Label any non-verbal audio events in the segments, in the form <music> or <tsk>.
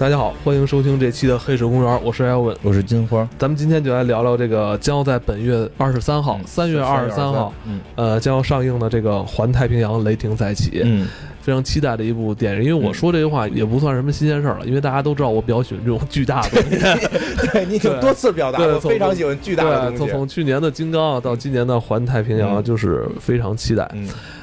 大家好，欢迎收听这期的《黑水公园》，我是艾文，我是金花。咱们今天就来聊聊这个将要在本月二十三号，三月二十三号，嗯呃，将要上映的这个《环太平洋：雷霆再起》，嗯，非常期待的一部电影。因为我说这句话也不算什么新鲜事儿了，因为大家都知道我比较喜欢这种巨大的东西。<laughs> 对你已经多次表达对了，非常喜欢巨大的对，东西。从从去年的金刚啊到今年的环太平洋，嗯就是非常期待。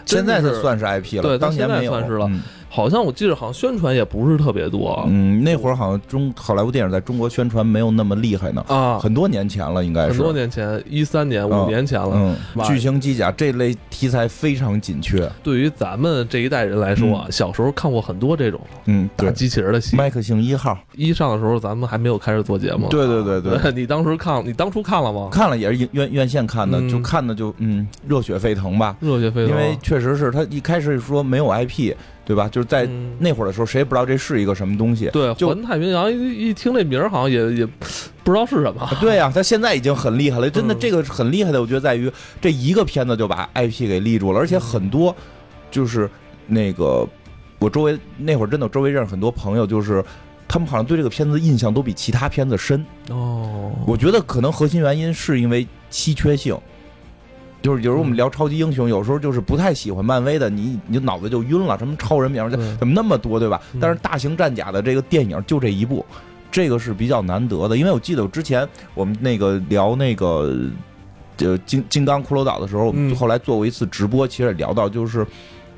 现在是算是 IP 了，对当年没有，现在算是了嗯好像我记得好像宣传也不是特别多嗯，那会儿好像中好莱坞电影在中国宣传没有那么厉害呢，啊，很多年前了，应该是很多。年前，一三年、嗯五年前了。嗯吧，巨型机甲这类题材非常紧缺。对于咱们这一代人来说啊，小时候看过很多这种嗯，打机器人的戏。麦克星一号，一上的时候，咱们还没有开始做节目。对对对对，<laughs> 你当时看，你当初看了吗？看了也是院院院线看的，嗯就看的就嗯热血沸腾吧。热血沸腾。因为确实是他一开始说没有 IP，对吧？就是在嗯那会儿的时候，谁也不知道这是一个什么东西。对就环太平洋一一听这名儿，好像也也 <sniffs> 不知道是什么。对呀、<laughs> 他现在已经很厉害了，真的，嗯这个很厉害的，我觉得在于这一个片子就把 IP 给立住了，而且很多就是那个我周围那会儿真的周围认识很多朋友，就是他们好像对这个片子印象都比其他片子深。哦，我觉得可能核心原因是因为稀缺性。就是有时候我们聊超级英雄，有时候就是不太喜欢漫威的，你你就脑子就晕了。什么超人、蝙蝠侠怎么那么多，对吧嗯？但是大型战甲的这个电影就这一部，这个是比较难得的。因为我记得我之前我们那个聊那个呃金金刚骷髅岛的时候，我们嗯后来做过一次直播，其实也聊到就是。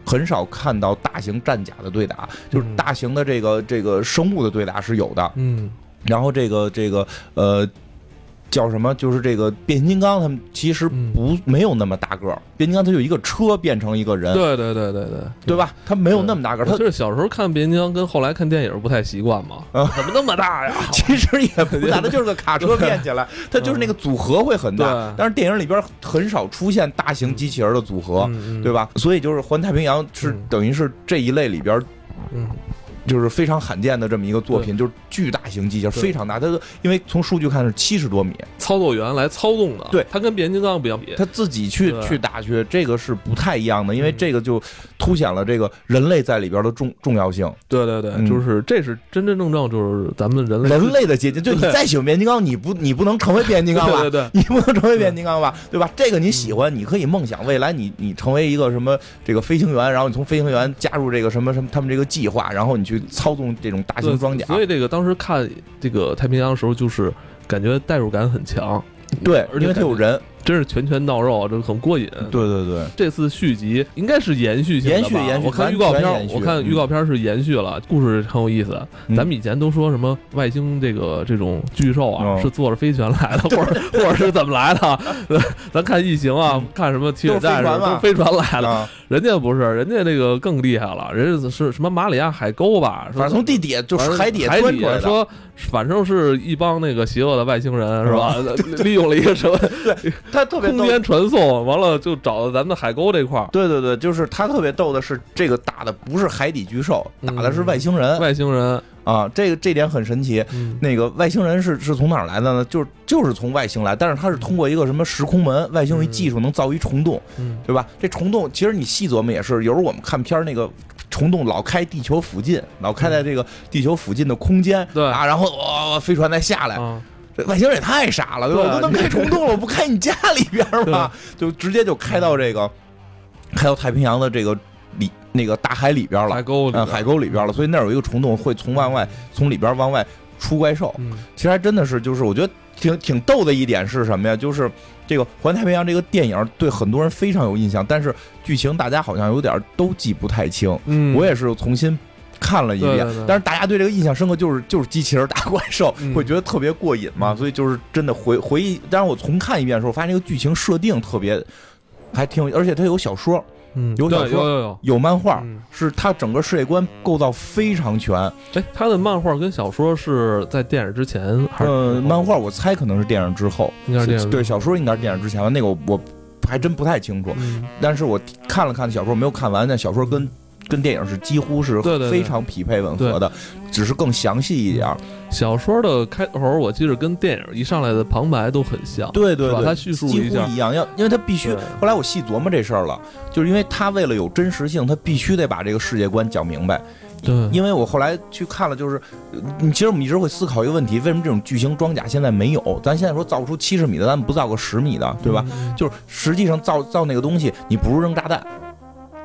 很少看到大型战甲的对打，就是嗯大型的这个这个生物的对打是有的，嗯然后这个这个呃叫什么？就是这个变形金刚，他们其实嗯不没有那么大个儿。变形金刚它就一个车变成一个人，对对对对对，对吧？它没有那么大个儿，它就是小时候看变形金刚，跟后来看电影不太习惯嘛。啊 <laughs> 怎么那么大呀？其实也不大，它就是个卡车变起来，<laughs> 它就是那个组合会很大。但是电影里边很少出现大型机器人的组合，嗯对？吧？所以就是《环太平洋》是嗯等于是这一类里边嗯，就是非常罕见的这么一个作品，就是巨大型机器人，非常大。它因为从数据看是七十多米，操作员来操纵的，对它跟变形金刚不相比。它自己去去打去，这个是不太一样的，因为嗯这个就凸显了这个人类在里边的重重要性。对对对，嗯就是这是真真正正就是咱们人类人类的结晶，<laughs> 就你再喜欢变形金刚，你不你不能成为变形金刚吧？对对对，你不能成为变形金刚吧？对吧？这个你喜欢，你可以梦想未来你你成为一个什么这个飞行员，然后你从飞行员加入这个什么什么他们这个计划，然后你去操纵这种大型装甲。所以这个当时看这个太平洋的时候，就是感觉代入感很强，对，而且因为它有人。真是拳拳到肉，这很过瘾。对对对，这次续集应该是延续性的吧？延续延续我看预告片我看预告片是延续了，故事很有意思。嗯。咱们以前都说什么外星这个这种巨兽啊，哦是坐着飞船来的，<laughs> 或者或者是怎么来的？咱看异形啊，看什么铁血战士飞船来的，啊，人家不是，人家那个更厉害了，人家是什么马里亚海沟吧？反正从地底就是海底钻出来的。底说，反正是一帮那个邪恶的外星人是吧？<laughs> 利用了一个什么他特别，空间传送，完了就找到咱们海沟这块儿，对对对，就是他特别逗的是，这个打的不是海底巨兽，嗯打的是外星人、外星人，啊，这个这点很神奇。嗯，那个外星人是是从哪儿来的呢？就是就是从外星来，但是他是通过一个什么时空门，外星人技术能造一虫洞，嗯对吧？这虫洞其实你细琢磨也是，有时候我们看片儿那个。虫洞老开地球附近，老开在这个地球附近的空间，对啊，然后哇、飞船再下来，啊，这外星人也太傻了，对吧？对我都能开虫洞了，我不开你家里边儿吗？<laughs> 就直接就开到这个，开到太平洋的这个里那个大海里边了海，沟里边嗯，海沟里边了。所以那儿有一个虫洞，会从往外从里边往外出怪兽。嗯其实还真的是，就是我觉得挺挺逗的一点是什么呀？就是这个《环太平洋》这个电影对很多人非常有印象，但是剧情大家好像有点都记不太清。嗯，我也是重新看了一遍，对对对但是大家对这个印象深刻，就是就是机器人打怪兽，嗯会觉得特别过瘾嘛，嗯所以就是真的回回忆。但是我重看一遍的时候，发现这个剧情设定特别还挺有，而且它有小说，嗯有小说有有有。有漫画，嗯是它整个世界观构造非常全。哎，他的漫画跟小说是在电影之前还是？呃，漫画我猜可能是电影之后，应该是电影对，小说应该是电影之前吧，那个我我还真不太清楚。嗯但是我看了看小说，没有看完，但小说跟跟电影是几乎是对对对非常匹配吻合的，只是更详细一点儿。小说的开头，我记得跟电影一上来的旁白都很像。对对对，他叙述几一下乎一样，要因为他必须。后来我细琢磨这事儿了，就是因为他为了有真实性，他必须得把这个世界观讲明白。对因为我后来去看了，就是，呃你其实我们一直会思考一个问题：为什么这种巨型装甲现在没有？咱现在说造不出七十米的，咱们不造个十米的，对吧？嗯就是实际上造造那个东西，你不如扔炸弹。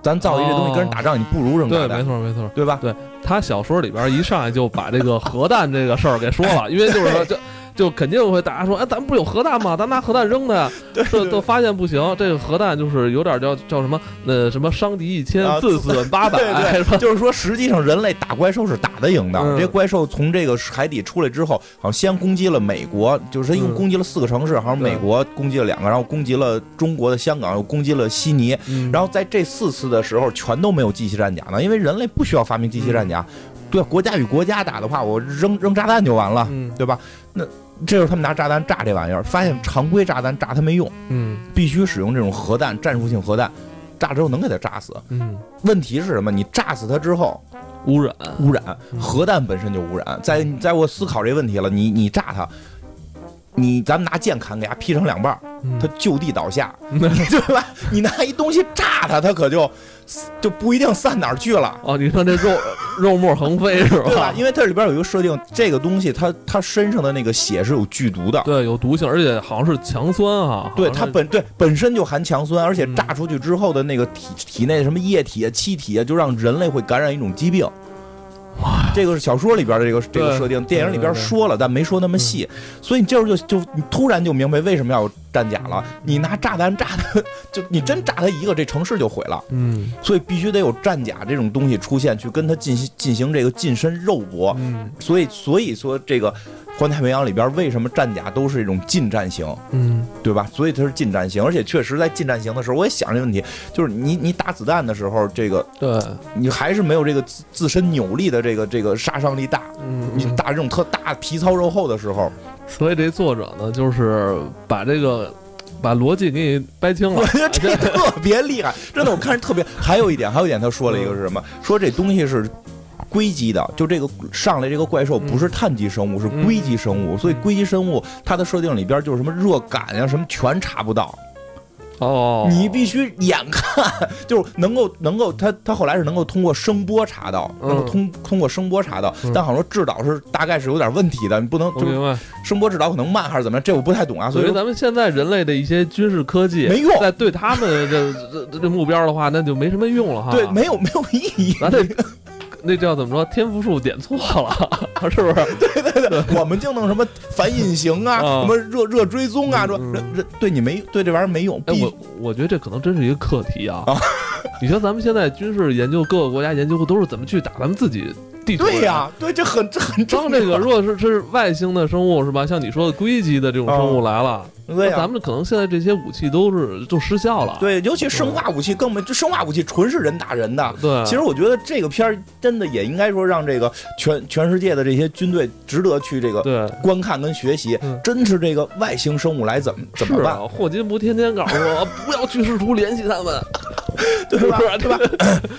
咱造一这东西跟人打仗，你不如扔炸对，没，错没错。对吧？对他小说里边一上来就把这个核弹这个事儿给说了，因为就是说就。就肯定会大家说，哎，咱不是有核弹吗？咱拿核弹扔它呀。<laughs> 这都发现不行，这个核弹就是有点叫叫什么，呃，什么伤敌一千啊，自损 <laughs> 八百，对对？就是说，实际上人类打怪兽是打得赢的。嗯这些怪兽从这个海底出来之后，好像先攻击了美国，就是他一共嗯攻击了四个城市，好像美国攻击了两个，然后攻击了中国的香港，又攻击了悉尼。嗯然后在这四次的时候，全都没有机器战甲呢，因为人类不需要发明机器战甲。对，国家与国家打的话，我扔扔炸弹就完了，嗯对吧？那这时候他们拿炸弹炸这玩意儿，发现常规炸弹炸它没用，嗯必须使用这种核弹，战术性核弹，炸之后能给它炸死。嗯，问题是什么？你炸死它之后，污染，污染，嗯核弹本身就污染。在在我思考这个问题了，你你炸它，你咱们拿剑砍给它劈成两半儿，嗯它就地倒下，<laughs> 对吧？你拿一东西炸它，它可就就不一定散哪儿去了。哦，你说这肉 <laughs> 肉沫横飞是对吧吧？？因为它里边有一个设定，这个东西它它身上的那个血是有剧毒的，对，有毒性，而且好像是强酸啊。对它本对本身就含强酸，而且嗯炸出去之后的那个体体内什么液体啊、气体啊，就让人类会感染一种疾病。这个是小说里边的这个这个设定，电影里边说了，但没说那么细，所以你这时候就就你突然就明白为什么要有战甲了。你拿炸弹炸他，<laughs> 就你真炸他一个，这城市就毁了。嗯所以必须得有战甲这种东西出现，去跟他进行进行这个近身肉搏。嗯所以所以说这个环太平洋里边为什么战甲都是这种近战型？嗯对吧？所以它是近战型，而且确实在近战型的时候，我也想这个问题，就是你你打子弹的时候，这个对，你还是没有这个自自身扭力的这个这个杀伤力大。嗯，你打这种特大皮糙肉厚的时候，<laughs> 所以这作者呢，就是把这个把逻辑给你掰清了。我觉得这特别厉害，真的，我看着特别。还有一点，还有一点，他说了一个是什么？说这东西是。硅基的，就这个上来这个怪兽不是碳基生物，是硅基生物，所以硅基生物它的设定里边就是什么热感呀、什么全查不到，哦，你必须眼看，<laughs> 就是能够能够，他他后来是能够通过声波查到，嗯能够通通过声波查到，嗯但好像说制导是大概是有点问题的，你不能就。声波制导可能慢还是怎么样，这我不太懂啊，所以说咱们现在人类的一些军事科技没用在对他们 <laughs> 这这这这目标的话，那就没什么用了哈。对没有没有意义。咱这那叫怎么说？天赋树点错了，<laughs> 是不是？<laughs> 对对对我们就弄什么反隐形啊，啊什么热热追踪啊，说嗯这这对你没对这玩意儿没用。哎，我我觉得这可能真是一个课题啊啊。你说咱们现在军事研究各个国家研究都是怎么去打咱们自己地图的对呀，对这很这很重要当这个如果是是外星的生物是吧？像你说的硅基的这种生物来了，对咱。们可能现在这些武器都是就失效了。对，尤其生化武器更没，这生化武器纯是人打人的。对，其实我觉得这个片儿真的也应该说让这个全全世界的这些军队值得去这个观看跟学习嗯，真是这个外星生物来怎么怎么办，啊，霍金不天天告诉我 <laughs> 不要去试图联系他们，<laughs> <laughs> 对吧 <coughs> 对吧？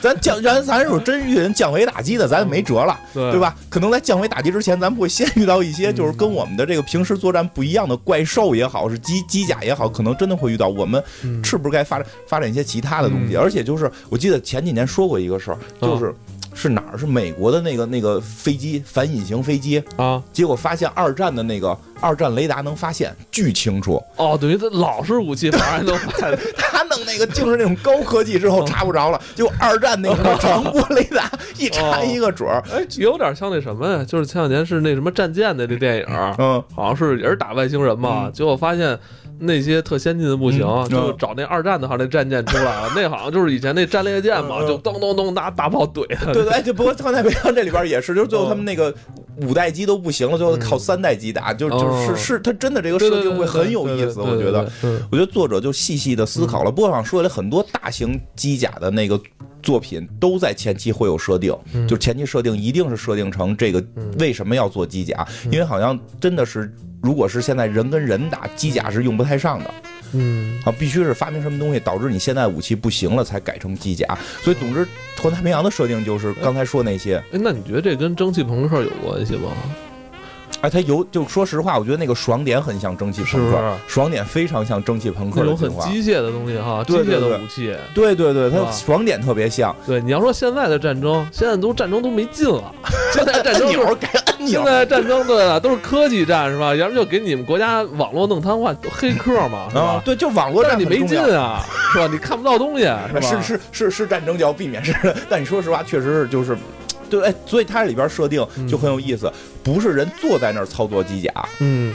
咱降咱咱如果真遇人降维打击的，咱也没辙了，对对？吧？可能在降维打击之前，咱们会先遇到一些嗯就是跟我们的这个平时作战不一样的怪兽也好，是机机甲也好，可能真的会遇到。我们嗯是不是该发展发展一些其他的东西？嗯而且就是我记得前几年说过一个事儿，就是。是哪儿？是美国的那个那个飞机反隐形飞机，啊，结果发现二战的那个二战雷达能发现巨清楚，哦，等于他老式武器反而还能发现。<laughs> 他弄那个竟是那种高科技之后查不着了，就二战那个长波雷达一查一个准儿，哎，有点像那什么呀？就是前两年是那什么战舰的那电影，嗯，好像是也是打外星人嘛，嗯。结果发现那些特先进的不行，嗯。就找那二战的好像那战舰出来了，那好像就是以前那战列舰嘛，就咚咚咚拿大炮怼对，哎，就不过《环太平洋》这里边也是，就是最后他们那个五代机都不行了，最后靠三代机打，就就哦是是，他真的这个设定会很有意思，我觉得。，我觉得作者就细细的思考了，不过好像说了很多大型机甲的那个作品都在前期会有设定，嗯就前期设定一定是设定成这个为什么要做机甲，因为好像真的是，如果是现在人跟人打机甲是用不太上的，嗯啊，必须是发明什么东西导致你现在武器不行了才改成机甲。所以总之，环太平洋的设定就是刚才说那些。哎，那你觉得这跟蒸汽朋克有关系吗？哎，它有就说实话，我觉得那个爽点很像蒸汽朋克？爽点非常像蒸汽朋克那种很。机械的东西哈，机械的武器。对对对，它爽点特别像。对，你要说现在的战争，现在都战争都没劲了，<laughs> 现在战争都是钮改按钮现，在战争对啊，都是科技战是吧？要不就给你们国家网络弄瘫痪，黑客嘛是吧，？啊对，就网络战你没劲啊，是吧？你看不到东西是吧？是是是是战争就要避免是，但你说实话，确实是就是，对，哎，所以它里边设定就很有意思，不是人坐在那儿操作机甲，嗯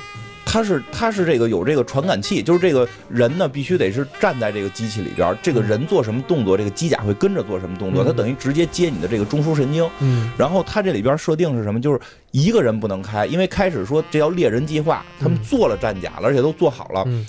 它是它是这个有这个传感器，就是这个人呢必须得是站在这个机器里边，这个人做什么动作，这个机甲会跟着做什么动作，嗯它等于直接接你的这个中枢神经。嗯然后它这里边设定是什么？就是一个人不能开，因为开始说这叫猎人计划，他们嗯做了战甲了，而且都做好了，嗯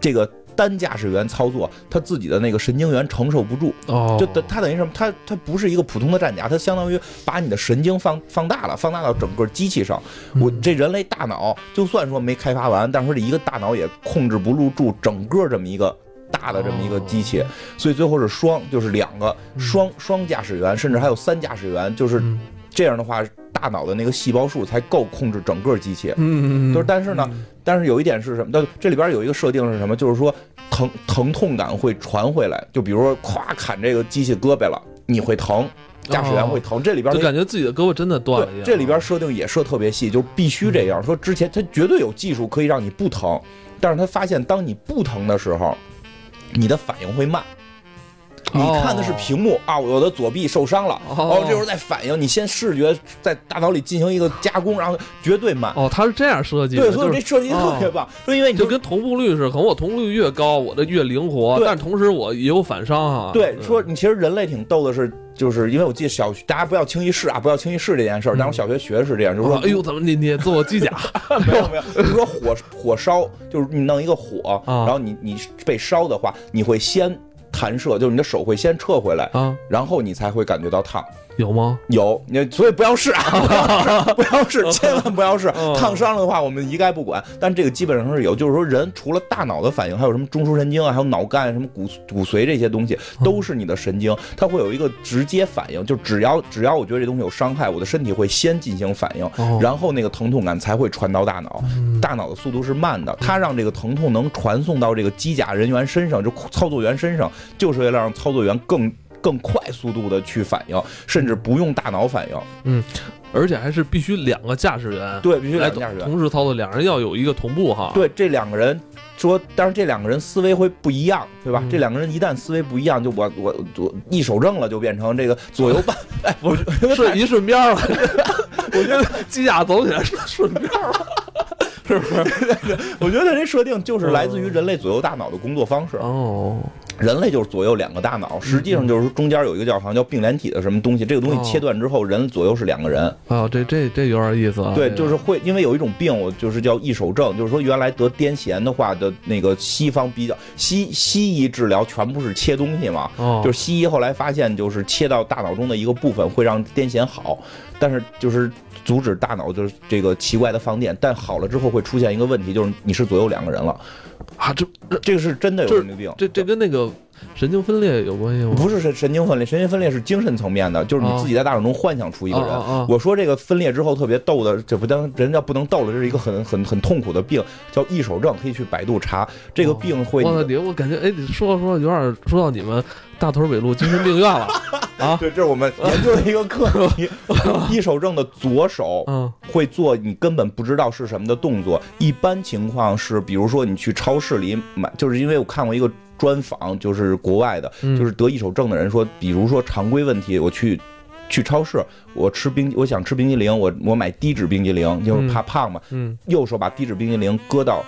这个单驾驶员操作，他自己的那个神经元承受不住，哦，就等他等于什么？他他不是一个普通的战甲，他相当于把你的神经放放大了，放大到整个机器上。我嗯这人类大脑，就算说没开发完，但是这一个大脑也控制不住住整个这么一个。大的这么一个机器，所以最后是双，就是两个双双驾驶员，甚至还有三驾驶员，就是嗯这样的话，大脑的那个细胞数才够控制整个机器。嗯嗯嗯，就是但是呢，但是有一点是什么？但这里边有一个设定是什么？就是说疼疼痛感会传回来，就比如说咵砍这个机器胳膊了，你会疼，驾驶员会疼。这里边就感觉自己的胳膊真的断了。这里边设定也设特别细，就是必须这样。说之前他绝对有技术可以让你不疼，但是他发现当你不疼的时候，你的反应会慢。你看的是屏幕啊，我的左臂受伤了，哦这时候再反应，你先视觉在大脑里进行一个加工，然后绝对慢。哦，它是这样设计的，对，所以这设计特别棒，说因为你就跟同步率似的，可能我同步率越高，我的越灵活，对但同时我也有反伤啊。对，说你其实人类挺逗的是，就是因为我记得小学大家不要轻易试啊，不要轻易试这件事儿。但我小学学的是这样，就是说，啊哎呦，怎么你你做机甲？<laughs> 没有没有，就是说火火烧，就是你弄一个火，啊然后你你被烧的话，你会先弹射，就是你的手会先撤回来，啊？然后你才会感觉到烫。有吗？有，你所以不要试啊，<laughs> 不要试，千万不要试嗯。烫伤了的话，我们一概不管。但这个基本上是有，就是说人除了大脑的反应，还有什么中枢神经啊，还有脑干、什么骨骨髓这些东西，都是你的神经，它会有一个直接反应。就只要只要我觉得这东西有伤害，我的身体会先进行反应，哦然后那个疼痛感才会传到大脑。嗯大脑的速度是慢的，它让这个疼痛能传送到这个机甲人员身上，就操作员身上，就是为了让操作员更更快速度的去反应，甚至不用大脑反应。嗯而且还是必须两个驾驶员，对，必须来两个驾驶员。同时操作，两人要有一个同步哈。，对，这两个人说，但是这两个人思维会不一样，对吧？嗯这两个人一旦思维不一样，就我我我一手正了，就变成这个左右半。哎，<laughs> <laughs> 我觉得是一顺边儿了。我觉得机甲走起来是顺边儿了，<laughs> 是不是？我觉得这设定就是来自于人类左右大脑的工作方式。哦，人类就是左右两个大脑，实际上就是中间有一个叫好像叫并联体的什么东西，这个东哦西切断之后，人左右是两个人。啊，这这这有点意思啊。对，就是会因为有一种病，我就是叫易手症，就是说原来得癫痫的话的那个西方比较西西医治疗全部是切东西嘛，哦，就是西医后来发现，就是切到大脑中的一个部分会让癫痫好，但是就是阻止大脑就是这个奇怪的放电，但好了之后会出现一个问题，就是你是左右两个人了，啊，这这这个是真的有神经病。这这跟那个神经分裂有关系吗？不是神神经分裂，神经分裂是精神层面的，就是你哦自己在大脑中幻想出一个人。我说这个分裂之后特别逗的，这不当人家不能逗了，这是一个很很很痛苦的病，叫易手症，可以去百度查。这个病会，我操你，我感觉哎，你说着说着有点说到你们大屯北路精神病院了 <laughs> 啊。对，这是我们 <laughs> 研究的一个课题。<laughs> 一手症的左手嗯会做你根本不知道是什么的动作。一般情况是，比如说你去超市里买，就是因为我看过一个专访，就是国外的，嗯就是得一手症的人说，比如说常规问题，我去。去超市，我吃冰，我想吃冰激凌，我我买低脂冰激凌，就是怕胖嘛。嗯右手把低脂冰激凌搁到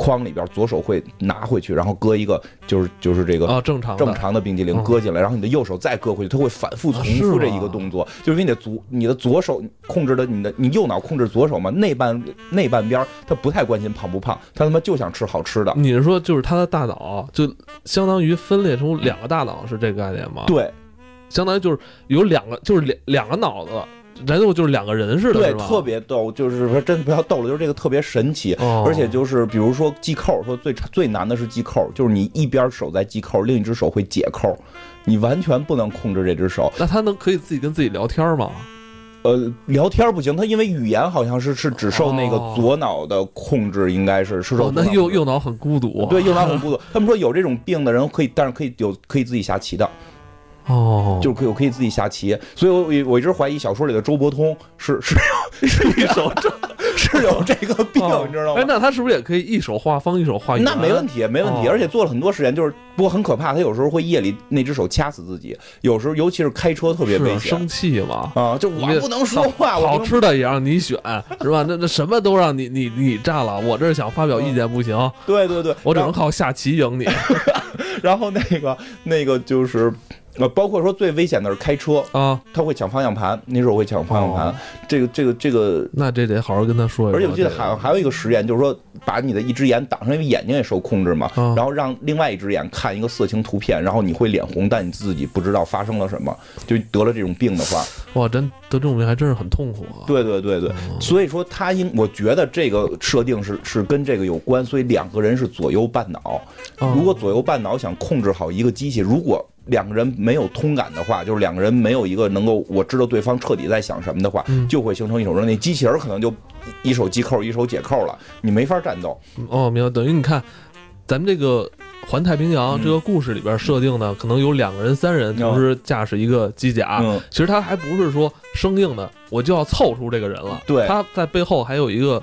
筐里边，左手会拿回去，然后搁一个就是就是这个啊，正常的。正常的冰激凌嗯。搁进来，然后你的右手再搁回去，它会反复重复这一个动作，就是因为你的左你的左手控制的你的你右脑控制左手嘛，内半内半边儿他不太关心胖不胖，他他妈就想吃好吃的。你是说就是他的大脑就相当于分裂出两个大脑是这个概念吗？，对。相当于就是有两个就是两两个脑子然后就是两个人似的，对特别逗，就是说真不要逗了，就是这个特别神奇。哦而且就是，比如说系扣，说最最难的是系扣，就是你一边手在系扣，另一只手会解扣，你完全不能控制这只手。那他能可以自己跟自己聊天吗？呃，聊天不行，他因为语言好像是是只受那个哦左脑的控制，应该是是受哦，那右右脑很孤独。对右脑很孤独。他们说有这种病的人可以，但是可以有可以自己下棋的，哦，就是可以我可以自己下棋。所以我我一直怀疑小说里的周伯通是 <laughs> 是有是一手这 <laughs> 是有这个病，你知道吗？哎那他是不是也可以一手画方，一手画圆？那没问题，没问题，哦而且做了很多实验，就是不过很可怕，他有时候会夜里那只手掐死自己，有时候尤其是开车特别危险是生气嘛。啊，就我不能说话，我好吃的也让你选，是吧？<laughs> 那那什么都让你你你占了，我这儿想发表意见不行，对对对，我只能靠下棋赢你。然后那个那个就是。呃，包括说最危险的是开车，啊，他会抢方向盘，那时候会抢方向盘。哦这个这个这个，那这得好好跟他说一说。而且我记得这个还还有一个实验，就是说把你的一只眼挡上，因为眼睛也受控制嘛，啊然后让另外一只眼看一个色情图片，然后你会脸红，但你自己不知道发生了什么，就得了这种病的话，哇，真得这种病还真是很痛苦啊。对对对对，所以说他应，我觉得这个设定是是跟这个有关，所以两个人是左右半脑。哦如果左右半脑想控制好一个机器，如果两个人没有通感的话，就是两个人没有一个能够我知道对方彻底在想什么的话，嗯就会形成一手扔。那机器人可能就一手系扣，一手解扣了，你没法战斗。哦，明白。等于你看，咱们这个环太平洋嗯这个故事里边设定呢，可能有两个人、三人同时驾驶一个机甲。嗯，其实他还不是说生硬的，我就要凑出这个人了。对他在背后还有一个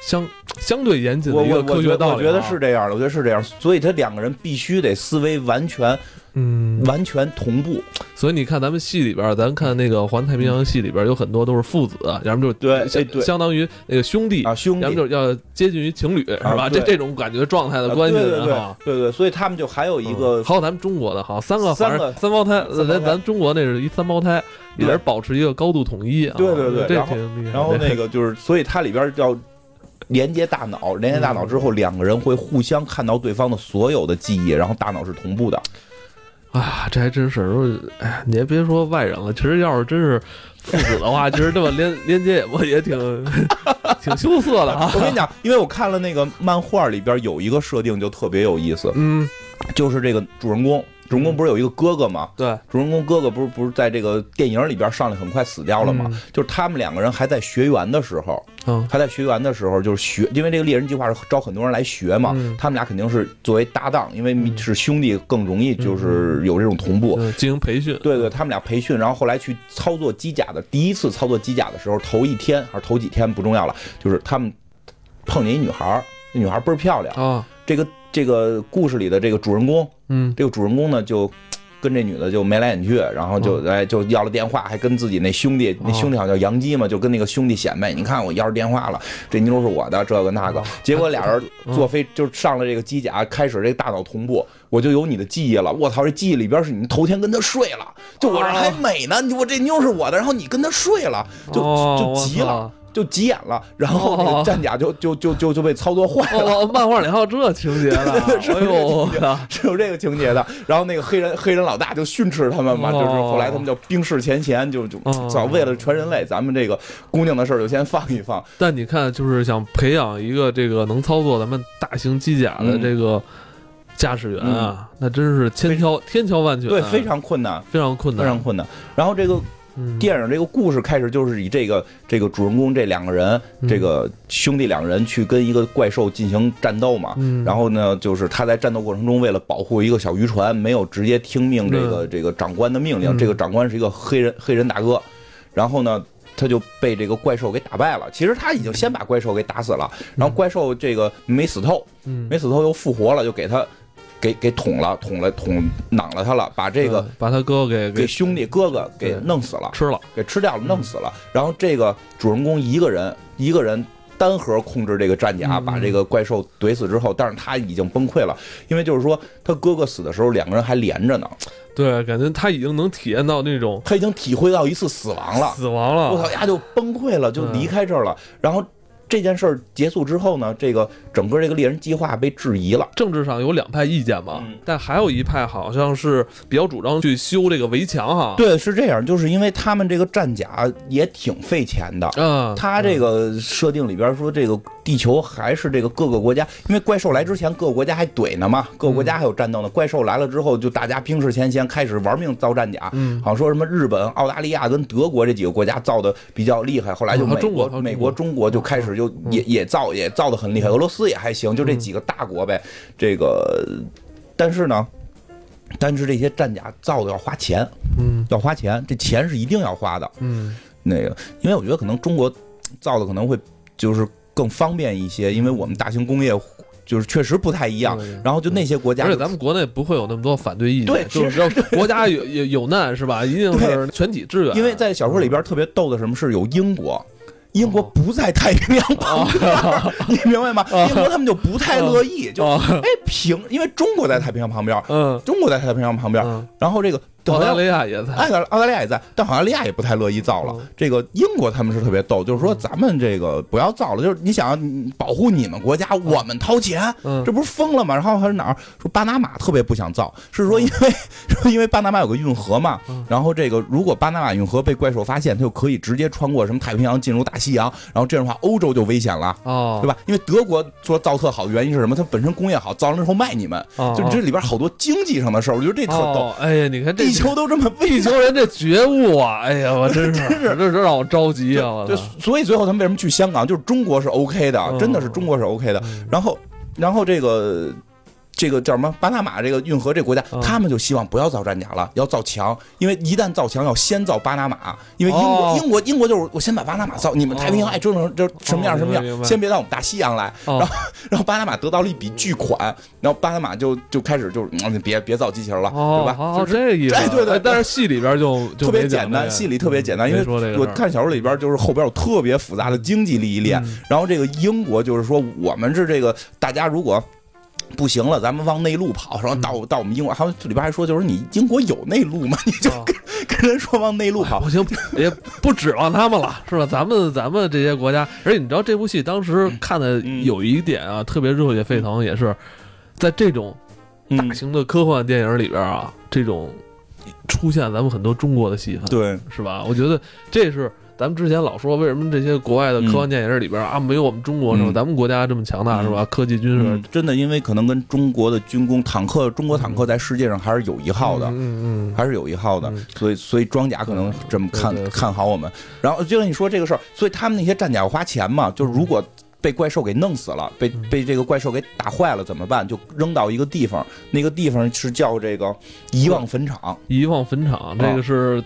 相相对严谨的一个科学道理、我觉得是，这样的，我觉得是这样，所以他两个人必须得思维完全嗯，完全同步。所以你看咱们戏里边，咱看那个环太平洋戏里边有很多都是父子，要么就是对相当于那个兄弟，啊，兄弟要么就是要接近于情侣，是吧？这这种感觉状态的关系的啊对对对人哈。对对，所以他们就还有一个嗯还有咱们中国的哈，三个三个三胞胎，咱咱中国那是一三胞胎，也是保持一个高度统一啊。对对对这然后。然后那个就是，所以它里边要连接大脑，连接大脑之后，两个人会互相看到对方的所有的记忆，然后大脑是同步的。啊，这还真是，哎呀，你也别说外人了，其实要是真是父子的话，<laughs> 其实这么连连接也不也挺 <laughs> 挺羞涩的啊。我跟你讲，因为我看了那个漫画里边有一个设定就特别有意思，嗯，就是这个主人公，主人公不是有一个哥哥吗？对，主人公哥哥不是不是在这个电影里边上来很快死掉了吗？嗯就是他们两个人还在学员的时候，嗯还在学员的时候，就是学，因为这个猎人计划是招很多人来学嘛，嗯他们俩肯定是作为搭档，因为是兄弟更容易就是有这种同步。嗯进行培训。对对，他们俩培训，然后后来去操作机甲的，第一次操作机甲的时候，头一天还是头几天不重要了，就是他们碰见一女孩，那女孩倍儿漂亮。啊，这个这个故事里的这个主人公，嗯这个主人公呢就。跟这女的就眉来眼去，然后就哎就要了电话，还跟自己那兄弟，那兄弟好像叫杨基嘛，就跟那个兄弟显摆，你看我要着电话了，这妞是我的，这个那个。结果俩人坐飞就上了这个机甲，开始这大脑同步，我就有你的记忆了。我操，这记忆里边是你头天跟他睡了，就我这还美呢，你我这妞是我的，然后你跟他睡了，就哦就急了。就急眼了，然后那哦个战甲就就就就就被操作坏了，哦，漫画里还有这情节呢！<laughs> 哎呦，我操！是有这个情节的。然后那个黑人黑人老大就训斥他们嘛，哦就是后来他们叫冰释前嫌，就就哦早为了全人类，咱们这个姑娘的事儿就先放一放。但你看，就是想培养一个这个能操作咱们大型机甲的嗯这个驾驶员啊，那真是千挑千挑万选，对，非常困难，非常困难。非常困难。然后这个嗯。电影这个故事开始就是以这个这个主人公这两个人，嗯。这个兄弟两人去跟一个怪兽进行战斗嘛。嗯，然后呢，就是他在战斗过程中，为了保护一个小渔船，没有直接听命这个这个长官的命令。嗯。这个长官是一个黑人黑人大哥，然后呢，他就被这个怪兽给打败了。其实他已经先把怪兽给打死了，然后怪兽这个没死透，嗯。没死透又复活了，就给他给给捅了，捅了捅囊了他了，把这个对把他哥给给兄弟哥哥给弄死了。吃了。给吃掉了，弄死了。然后这个主人公一个人一个人单核控制这个战甲，嗯把这个怪兽怼死之后，但是他已经崩溃了，因为就是说他哥哥死的时候，两个人还连着呢，对，感觉他已经能体验到那种他已经体会到一次死亡了。死亡了。我操呀，就崩溃了，就离开这儿了。然后这件事儿结束之后呢，这个整个这个猎人计划被质疑了。政治上有两派意见嘛，嗯但还有一派好像是比较主张去修这个围墙哈。，对，是这样，就是因为他们这个战甲也挺费钱的。嗯，他这个设定里边说，这个地球还是这个各个国家，因为怪兽来之前，各个国家还怼呢嘛，各个国家还有战斗呢。怪兽来了之后，就大家冰释前嫌，开始玩命造战甲。嗯好像说什么日本、澳大利亚跟德国这几个国家造的比较厉害，后来就嗯美国、中国美国、中国就开始就也也造也造的很厉害，俄罗斯也还行，就这几个大国呗。这个，但是呢，但是这些战甲造的要花钱，嗯要花钱，这钱是一定要花的。嗯那个，因为我觉得可能中国造的可能会就是更方便一些，因为我们大型工业就是确实不太一样。然后就那些国家，而且咱们国内不会有那么多反对意见，对就是要国家有有有难是吧？一定是全体支援。因为在小说里边特别逗的什么是有英国。英国哦不在太平洋旁边，<laughs> 你明白吗？英国他们就不太乐意，就哦哎平，因为中国在太平洋旁边，嗯中国在太平洋旁边，嗯，然后这个澳大利亚也在。澳大澳大利亚也在，但澳大利亚也不太乐意造了嗯。这个英国他们是特别逗，就是说咱们这个不要造了，就是你想你保护你们国家，我们掏钱，嗯这不是疯了吗？然后还是哪儿说巴拿马特别不想造，是说因为 <laughs> 说因为巴拿马有个运河嘛嗯，然后这个如果巴拿马运河被怪兽发现，它就可以直接穿过什么太平洋进入大西洋，然后这样的话欧洲就危险了。哦，对吧？因为德国说造特好的原因是什么？它本身工业好，造了之后卖你们，哦？就这里边好多经济上的事儿，我觉得这特逗。哦，哎呀，你看这地球都这么危地球人这觉悟啊，哎呀，我真是，<laughs> 真是这这让我着急啊！我对，，所以最后他们为什么去香港？就是中国是 OK 的，嗯真的是中国是 OK 的。嗯然后，然后这个。这个叫什么？巴拿马这个运河这国家，嗯他们就希望不要造战甲了，要造墙，因为一旦造墙，要先造巴拿马，因为英国、哦英国英国就是我先把巴拿马造，你们太平洋哦爱折腾这什么样什么样，先别到我们大西洋来。哦然后，<laughs> 然后巴拿马得到了一笔巨款，然后巴拿马就就开始就是，嗯，别别造机器人了，哦，对吧？好，就是这意思，<laughs> 哎对对对但是戏里边就就特别简单，戏里特别简单，因为我看小说里边就是后边有特别复杂的经济利益链，嗯然后这个英国就是说我们是这个大家如果。不行了，咱们往内陆跑，然后到到我们英国，还有里边还说，就是你英国有内陆吗？你就跟 <laughs> 跟人说往内陆跑。不，行，<laughs> 也不指望他们了，是吧？咱们咱们这些国家，而且你知道这部戏当时看的嗯。有一点啊，特别热血沸腾，也是在这种大嗯，型的科幻电影里边啊，这种出现咱们很多中国的戏份，对，是吧？我觉得这是咱们之前老说为什么这些国外的科幻电影里边啊没有我们中国是吧？嗯咱们国家这么强大是吧？科技军嗯事，真的，因为可能跟中国的军工坦克，中国坦克在世界上还是有一号的，嗯嗯嗯，还是有一号的嗯，所以所以装甲可能这么看看好我们。然后就跟你说这个事儿，所以他们那些战甲要花钱嘛，就是如果。被怪兽给弄死了，被嗯被这个怪兽给打坏了怎么办？就扔到一个地方，那个地方是叫这个遗忘坟场，遗忘坟场，这个是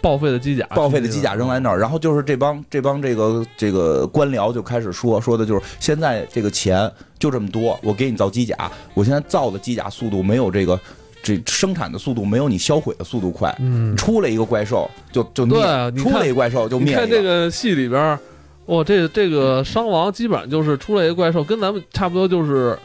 报废的机甲，报废的机甲扔在那儿，然后就是这帮这帮这个这个官僚就开始说说的就是现在这个钱就这么多，我给你造机甲，我现在造的机甲速度没有这个这生产的速度没有你销毁的速度快，嗯，出来一个怪兽就就灭，对啊出来一个怪兽就灭你看这个戏里边儿，哇，这这个伤亡基本上就是出来一个怪兽，跟咱们差不多就是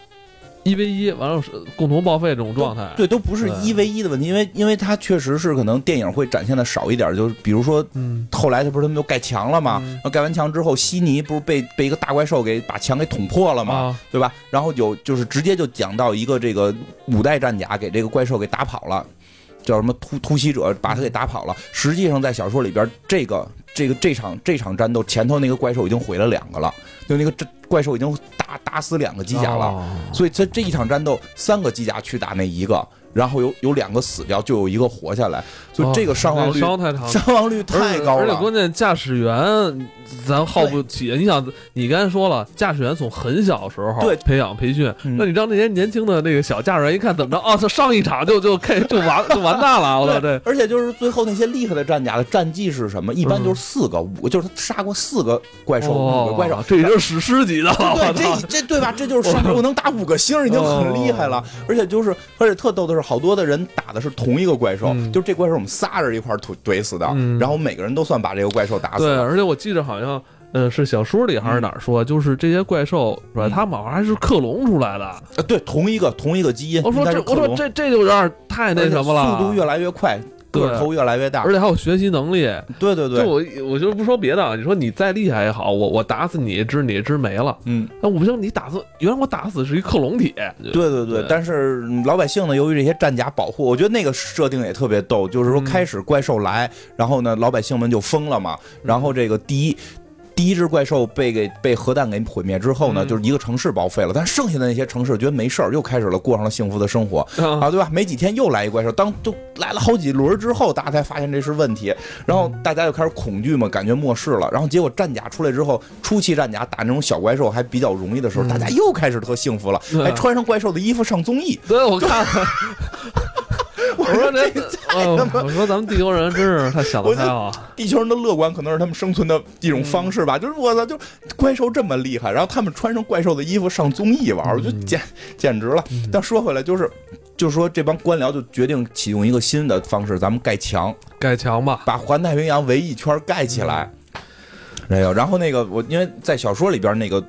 一 v 一，完了是共同报废这种状态。对，都不是一 v 一的问题，因为因为它确实是可能电影会展现的少一点，就是比如说嗯，后来他不是他们又盖墙了吗？盖完墙之后，悉尼不是被被一个大怪兽给把墙给捅破了吗？啊，对吧？然后有就是直接就讲到一个这个五代战甲给这个怪兽给打跑了，叫什么突突袭者把他给打跑了。实际上在小说里边，这个这个这场这场战斗前头那个怪兽已经毁了两个了，就那个这怪兽已经打打死两个机甲了。哦所以这这一场战斗，三个机甲去打那一个，然后有有两个死掉，就有一个活下来，所以这个伤亡率、哦伤太长。伤亡率太高了而且。关键驾驶员咱耗不起。你想，你刚才说了，驾驶员从很小时候对培养培训，嗯那你让那些年轻的那个小驾驶员一看怎么着啊，他上一场就就开就完就完蛋了，我操这。而且就是最后那些厉害的战甲的战绩是什么？一般就是四个、五个，就是他杀过四个怪兽、五个怪兽哦，这已经是史诗级的了，对，操这这对吧？这就是 <laughs> 双我能打五个星已经很厉害了，哦而且就是而且特逗的是，好多的人打的是同一个怪兽，嗯就是这怪兽我们仨人一块儿怼怼死的，嗯然后每个人都算把这个怪兽打死对，而且我记得好像，呃，是小说里还是哪儿说，就是这些怪兽是吧？嗯他们好像还是克隆出来的。呃，对，同一个同一个基因，我说这，我说这这就有点太那什么了，速度越来越快。个头越来越大，而且还有学习能力。对对对，就我我就不说别的，你说你再厉害也好，我我打死你一只，你一只没了。嗯，那我不行，你打死原来我打死是一克隆体。对对对，但是老百姓呢，由于这些战甲保护，我觉得那个设定也特别逗，就是说开始怪兽来，然后呢，老百姓们就疯了嘛，然后这个第一。第一只怪兽被给被核弹给毁灭之后呢，就是一个城市报废了，但剩下的那些城市觉得没事儿，又开始了过上了幸福的生活啊，对吧？没几天又来一怪兽，当都来了好几轮之后，大家才发现这是问题，然后大家就开始恐惧嘛，感觉末世了。然后结果战甲出来之后，初期战甲打那种小怪兽还比较容易的时候，大家又开始特幸福了，还穿上怪兽的衣服上综艺。对，我看。<laughs> 我说这，我说咱们地球人真是太想得开了。地球人的乐观可能是他们生存的一种方式吧。就是我操，就怪兽这么厉害，然后他们穿上怪兽的衣服上综艺玩，我就简简直了。但说回来，就是就是说这帮官僚就决定启用一个新的方式，咱们盖墙，盖墙吧，把环太平洋围一圈盖起来。没有，然后那个我因为在小说里边那个。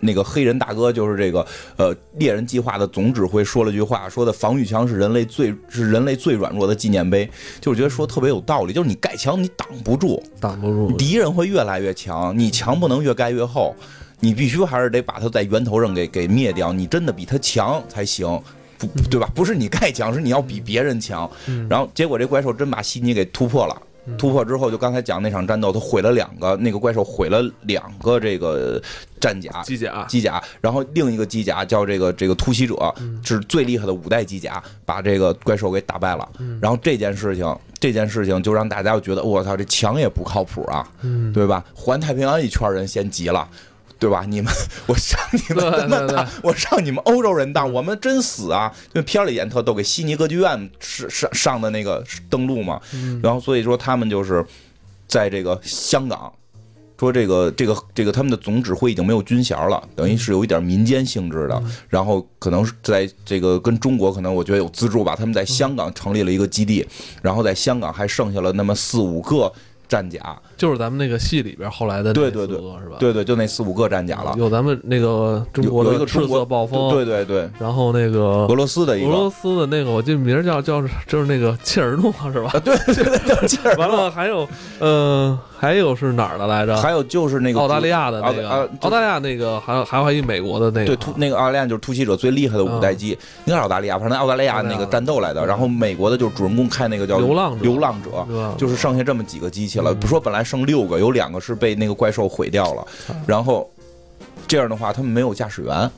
那个黑人大哥就是这个呃猎人计划的总指挥，说了句话，说的防御墙是人类最是人类最软弱的纪念碑，就是觉得说特别有道理，就是你盖墙你挡不住，挡不住，敌人会越来越强，你墙不能越盖越厚，你必须还是得把它在源头上给给灭掉，你真的比他强才行，不对吧？不是你盖墙，是你要比别人强，然后结果这怪兽真把悉尼给突破了。突破之后，就刚才讲那场战斗，他毁了两个，那个怪兽毁了两个这个战甲机甲机甲，然后另一个机甲叫这个这个突袭者，是最厉害的五代机甲，把这个怪兽给打败了。然后这件事情，这件事情就让大家觉得，我操，这墙也不靠谱啊，对吧？环太平洋一圈人先急了。对吧？你们，<laughs> 我上你们他妈当，我上你们欧洲人当，我们真死啊！就片里演特都给悉尼歌剧院上上上的那个登陆嘛，然后所以说他们就是在这个香港，说这个这个这个他们的总指挥已经没有军衔了，等于是有一点民间性质的，然后可能是在这个跟中国可能我觉得有资助吧，他们在香港成立了一个基地，然后在香港还剩下了那么四五个。战甲就是咱们那个戏里边后来的对对对是吧？对对，就那四五个战甲了。有咱们那个中国的一个赤色暴风，对对对。然后那个俄罗斯的一个俄罗斯的那个，我记得名叫叫就是那个切尔诺是吧？对对对，切尔诺。完了还有呃。还有是哪儿的来着？还有就是那个澳大利亚的那个，澳大利亚那个，还有还有一美国的那个。对，突那个澳大利亚就是突袭者最厉害的五代机，应该是澳大利亚，反正澳大利亚那个战斗来的。然后美国的就是主人公开那个叫流浪者，流浪者，就是剩下这么几个机器了。不说本来剩六个，有两个是被那个怪兽毁掉了。然后这样的话，他们没有驾驶员。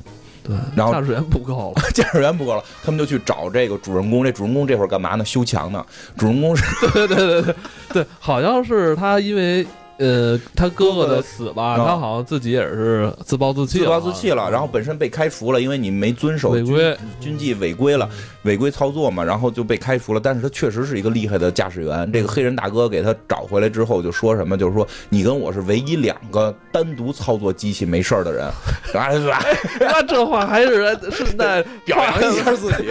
对，然后驾驶员不够了，<laughs> 驾驶员不够了，他们就去找这个主人公。这主人公这会儿干嘛呢？修墙呢。主人公是，对对对对对，好像是他因为。呃，他哥哥的死吧，他好像自己也是自暴自弃，自暴自弃了。然后本身被开除了，因为你没遵守违规军纪，违规了，违规操作嘛，然后就被开除了。但是他确实是一个厉害的驾驶员。这个黑人大哥给他找回来之后，就说什么，就是说你跟我是唯一两个单独操作机器没事儿的人。<laughs> <laughs> 那这话还是顺带 <laughs> 表扬一下自己。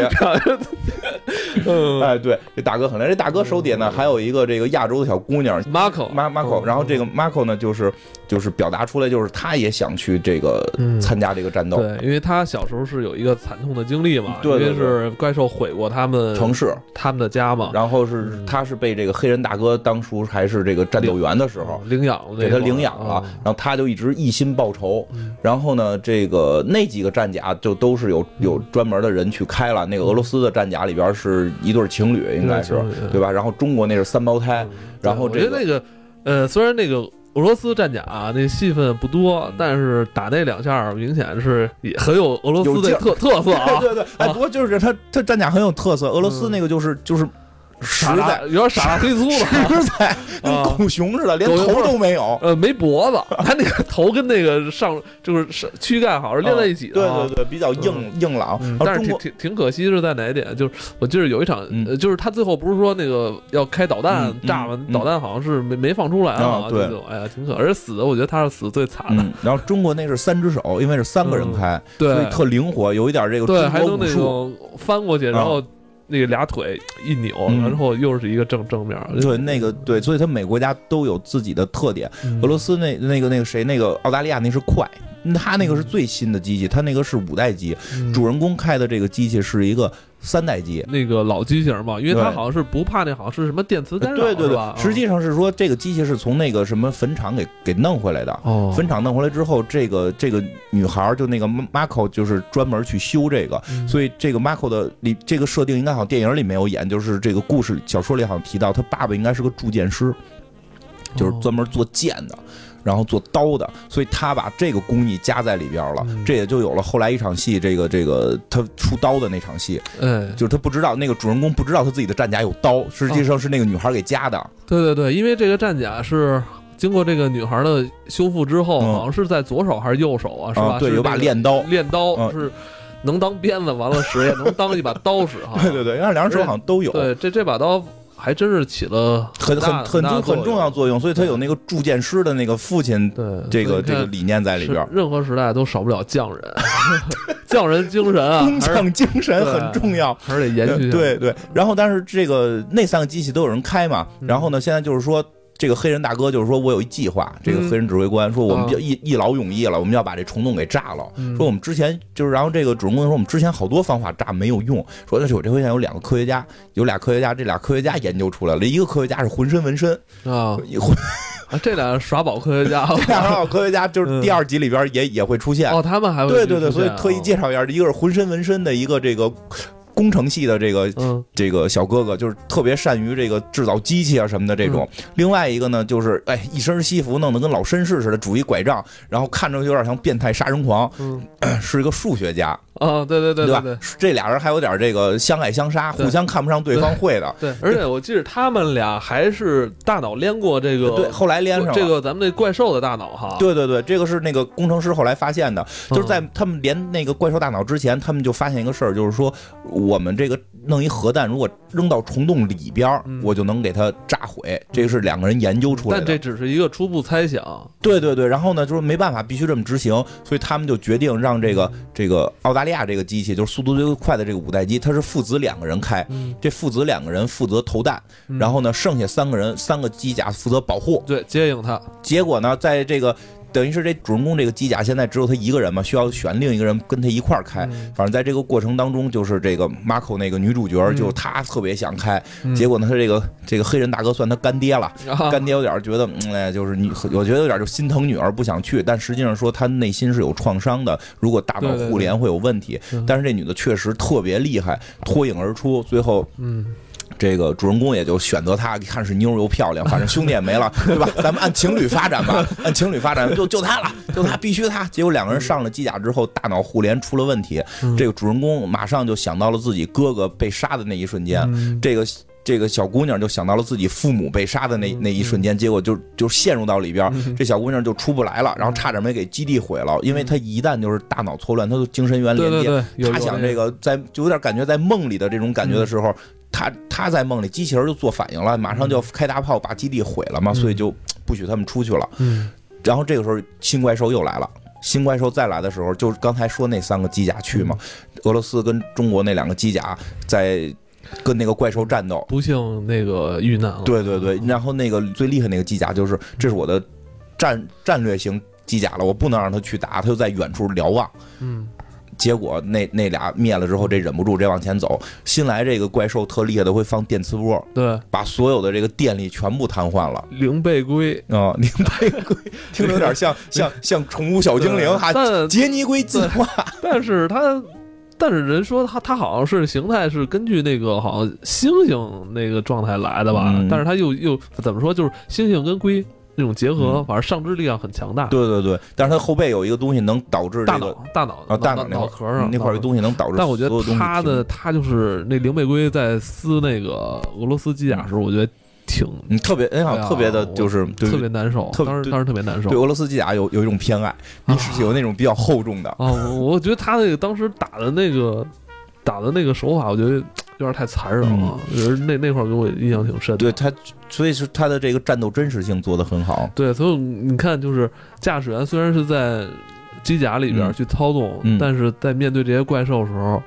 哎，对，这大哥很厉害。这大哥手底下呢还有一个这个亚洲的小姑娘，Marco，Marco，然后这。个 Marco 呢，就是就是表达出来，就是他也想去这个参加这个战斗，对，因为他小时候是有一个惨痛的经历嘛，因为是怪兽毁过他们城市、他们的家嘛，然后是他是被这个黑人大哥当初还是这个战斗员的时候领养，给他领养了，然后他就一直一心报仇，然后呢，这个那几个战甲就都是有有专门的人去开了，那个俄罗斯的战甲里边是一对情侣，应该是对吧？然后中国那是三胞胎，然后这个。呃，虽然那个俄罗斯战甲那戏份不多，但是打那两下明显是也很有俄罗斯的特特色啊。<laughs> 对对，哎，不过就是他他战甲很有特色，俄罗斯那个就是就是。实在有点傻黑粗了，实在跟狗熊似的，连头都没有，呃，没脖子，他那个头跟那个上就是是躯干好像连在一起的，对对对，比较硬硬朗。但是挺挺挺可惜是在哪一点？就是我记得有一场，就是他最后不是说那个要开导弹炸吗？导弹好像是没没放出来啊。对，哎呀，挺可，而且死的我觉得他是死的最惨的。然后中国那是三只手，因为是三个人开，所以特灵活，有一点这个对，还能那种翻过去，然后。那个俩腿一扭，然后又是一个正正面。对，那个对，所以它每个国家都有自己的特点。俄罗斯那那个那个谁，那个澳大利亚那是快，他那个是最新的机器，他那个是五代机，嗯主人公开的这个机器是一个三代机。那个老机型嘛，因为它好像是不怕那好像是什么电磁干扰，对对对。实际上是说这个机器是从那个什么坟场给给弄回来的。哦，坟场弄回来之后，这个这个女孩就那个 Marco 就是专门去修这个，嗯。所以这个 Marco 的里这个设定应该好像电影里没有演，就是这个故事小说里好像提到他爸爸应该是个铸剑师，就是哦。专门做剑的。然后做刀的，所以他把这个工艺加在里边了，嗯这也就有了后来一场戏，这个这个他出刀的那场戏，嗯，就是他不知道那个主人公不知道他自己的战甲有刀，实际上是那个女孩给加的。对对对，因为这个战甲是经过这个女孩的修复之后，嗯好像是在左手还是右手啊？是吧？啊对有把练刀练刀嗯是能当鞭子，完了使也能当一把刀使哈。<laughs> 对对对，因为两人手好像都有。对，这这把刀还真是起了很大很很重很重要作用，所以他有那个铸剑师的那个父亲对这个这个理念在里边，任何时代都少不了匠人，<laughs> 匠人精神啊，<laughs> 工匠精神很重要。还是得延续。对对，然后但是这个那三个机器都有人开嘛，嗯然后呢，现在就是说。这个黑人大哥就是说，我有一计划。这个黑人指挥官说，我们啊就一一劳永逸了，我们要把这虫洞给炸了。嗯说我们之前就是，然后这个主人公说，我们之前好多方法炸没有用。说那是我这回现在有两个科学家，有俩科学家，这俩科学家研究出来了，一个科学家是浑身纹身，啊，这俩耍宝科学家 <laughs> 这俩耍宝科学家就是第二集里边也也会出现。哦，他们还会对对对，所以特意哦介绍一下，一个是浑身纹身的一个这个工程系的这个嗯。这个小哥哥，就是特别善于这个制造机器啊什么的这种。另外一个呢，就是哎一身西服，弄得跟老绅士似的，拄一拐杖，然后看着有点像变态杀人狂，嗯。<clears throat> 是一个数学家，啊，对对对吧？对？这俩人还有点这个相爱相杀，互相看不上对方会的。对，而且我记得他们俩还是大脑连过这个，对，后来连上。这个咱们那怪兽的大脑哈，对对对，这个是那个工程师后来发现的，就是在嗯。他们连那个怪兽大脑之前，他们就发现一个事儿，就是说我们这个弄一核弹，如果扔到虫洞里边我就能给它炸毁。这个是两个人研究出来的。但这只是一个初步猜想，对对对，然后呢，就是没办法，必须这么执行，所以他们就决定让这个这个澳大利亚这个机器，就是速度最快的这个五代机，它是父子两个人开。嗯，这父子两个人负责投弹，嗯然后呢，剩下三个人三个机甲负责保护。对接应它，结果呢，在这个等于是这主人公这个机甲现在只有他一个人嘛，需要选另一个人跟他一块儿开。嗯。反正在这个过程当中，就是这个 Marco 那个女主角，嗯就是她特别想开，嗯。结果呢，他这个这个黑人大哥算他干爹了，啊。干爹有点觉得，嗯哎，就是你，我觉得有点就心疼女儿不想去，但实际上说他内心是有创伤的，如果大脑互联会有问题。嗯但是这女的确实特别厉害，脱颖而出，最后嗯，这个主人公也就选择她，一看是妞又漂亮，<laughs> 反正兄弟也没了，对吧？咱们按情侣发展吧，<laughs> 按情侣发展，就就她了，就她，必须她。结果两个人上了机甲之后，大脑互联出了问题，嗯这个主人公马上就想到了自己哥哥被杀的那一瞬间，嗯这个。这个小姑娘就想到了自己父母被杀的那那一瞬间，结果就就陷入到里边这小姑娘就出不来了，然后差点没给基地毁了，因为她一旦就是大脑错乱，她就精神元连接，对对对，有他想这，个在就有点感觉在梦里的这种感觉的时候，他他在梦里，机器人就做反应了，马上就要开大炮把基地毁了嘛，嗯所以就 <tsk> 不许他们出去了。嗯然后这个时候新怪兽又来了。新怪兽再来的时候，就是刚才说那三个机甲去嘛，俄罗斯跟中国那两个机甲在跟那个怪兽战斗。不幸那个遇难了，对对对，然后那个最厉害那个机甲就是，这是我的战战略型机甲了，我不能让他去打，他就在远处瞭望。嗯结果那那俩灭了之后，这忍不住这往前走。新来这个怪兽特厉害的，会放电磁波，对，把所有的这个电力全部瘫痪了。零倍龟，啊、<laughs> 零倍龟。听着有点像像 <laughs> 像宠物小精灵哈，但杰尼龟进化。但是它，但是人说它它好像是形态是根据那个好像猩猩那个状态来的吧，嗯。但是它又又怎么说，就是猩猩跟龟那种结合，嗯反正上肢力量很强大。对对对，但是他后背有一个东西能导致大脑大脑啊大脑脑壳上那块儿有东西能导致但我觉得所有东西它的他就是那灵贝龟在撕那个俄罗斯机甲时候，我觉得挺嗯特别哎呀特别的就是特别难受，特当时当时特别难受对。俄罗斯机甲有有一种偏爱，你是有那种比较厚重的。啊，我我觉得他那个当时打的那个打的那个手法，我觉得有点太残忍了，就是那那块儿给我印象挺深的。对他，所以是他的这个战斗真实性做得很好。对，所以你看，就是驾驶员虽然是在机甲里边嗯去操纵，嗯但是在面对这些怪兽的时候，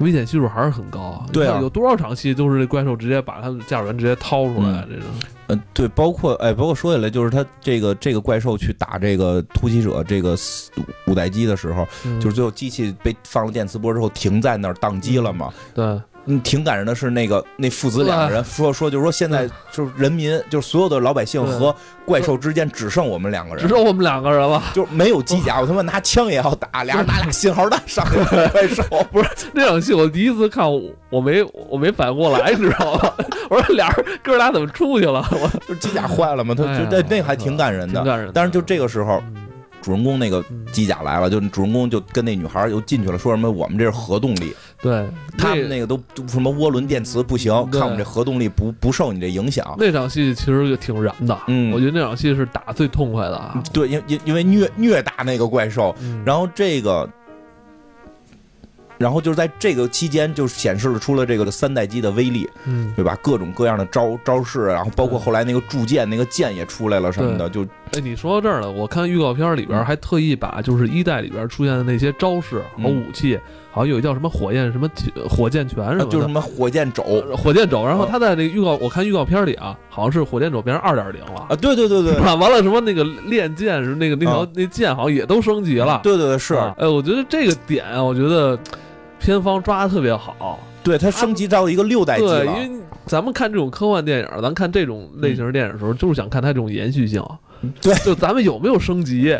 危险系数还是很高啊。对啊有多少场戏都是这怪兽直接把他的驾驶员直接掏出来，这种嗯，对，包括哎，包括说起来，就是他这个这个怪兽去打这个突袭者这个四五代机的时候，嗯就是最后机器被放了电磁波之后停在那儿宕机了嘛。对嗯，挺感人的是那个那父子两个人说说，就是说现在就是人民，就是所有的老百姓和怪兽之间只剩我们两个人，只剩我们两个人了。就是没有机甲，我他妈拿枪也要打，俩人拿俩信号弹上怪兽，不是？那场戏我第一次看，我我没我没反应过来，你知道吗？<laughs> 我说俩人哥俩怎么出去了？我 <laughs> 就是机甲坏了嘛，他就那那还挺感人的。挺感人的。但是就这个时候，嗯主人公那个嗯机甲来了，就主人公就跟那女孩又进去了，说什么我们这是核动力，对他们那个都都什么涡轮电磁不行，看我们这核动力不不受你这影响。那场戏其实也挺燃的，嗯。我觉得那场戏是打最痛快的啊。对，因因因为虐虐打那个怪兽，嗯。然后这个，然后就是在这个期间，就显示了出了这个三代机的威力，嗯，对吧？各种各样的招招式，然后包括后来那个铸剑，那个剑也出来了什么的，就哎，你说到这儿了，我看预告片里边还特意把就是一代里边出现的那些招式和嗯。武器，好像有一叫什么火焰什么火箭拳什么的，就是什么火箭肘呃火箭肘，然后啊他在那个预告，我看预告片里啊，好像是火箭肘变成二点零了。啊，对对对对啊。<laughs> 完了，什么那个练剑是那个那条、啊那剑好像也都升级了。对对对，是，啊哎，我觉得这个点啊，我觉得片方抓的特别好。对它升级到一个六代机对，因，为咱们看这种科幻电影，咱看这种类型电影的时候，就是想看它这种延续性。对就咱们有没有升级？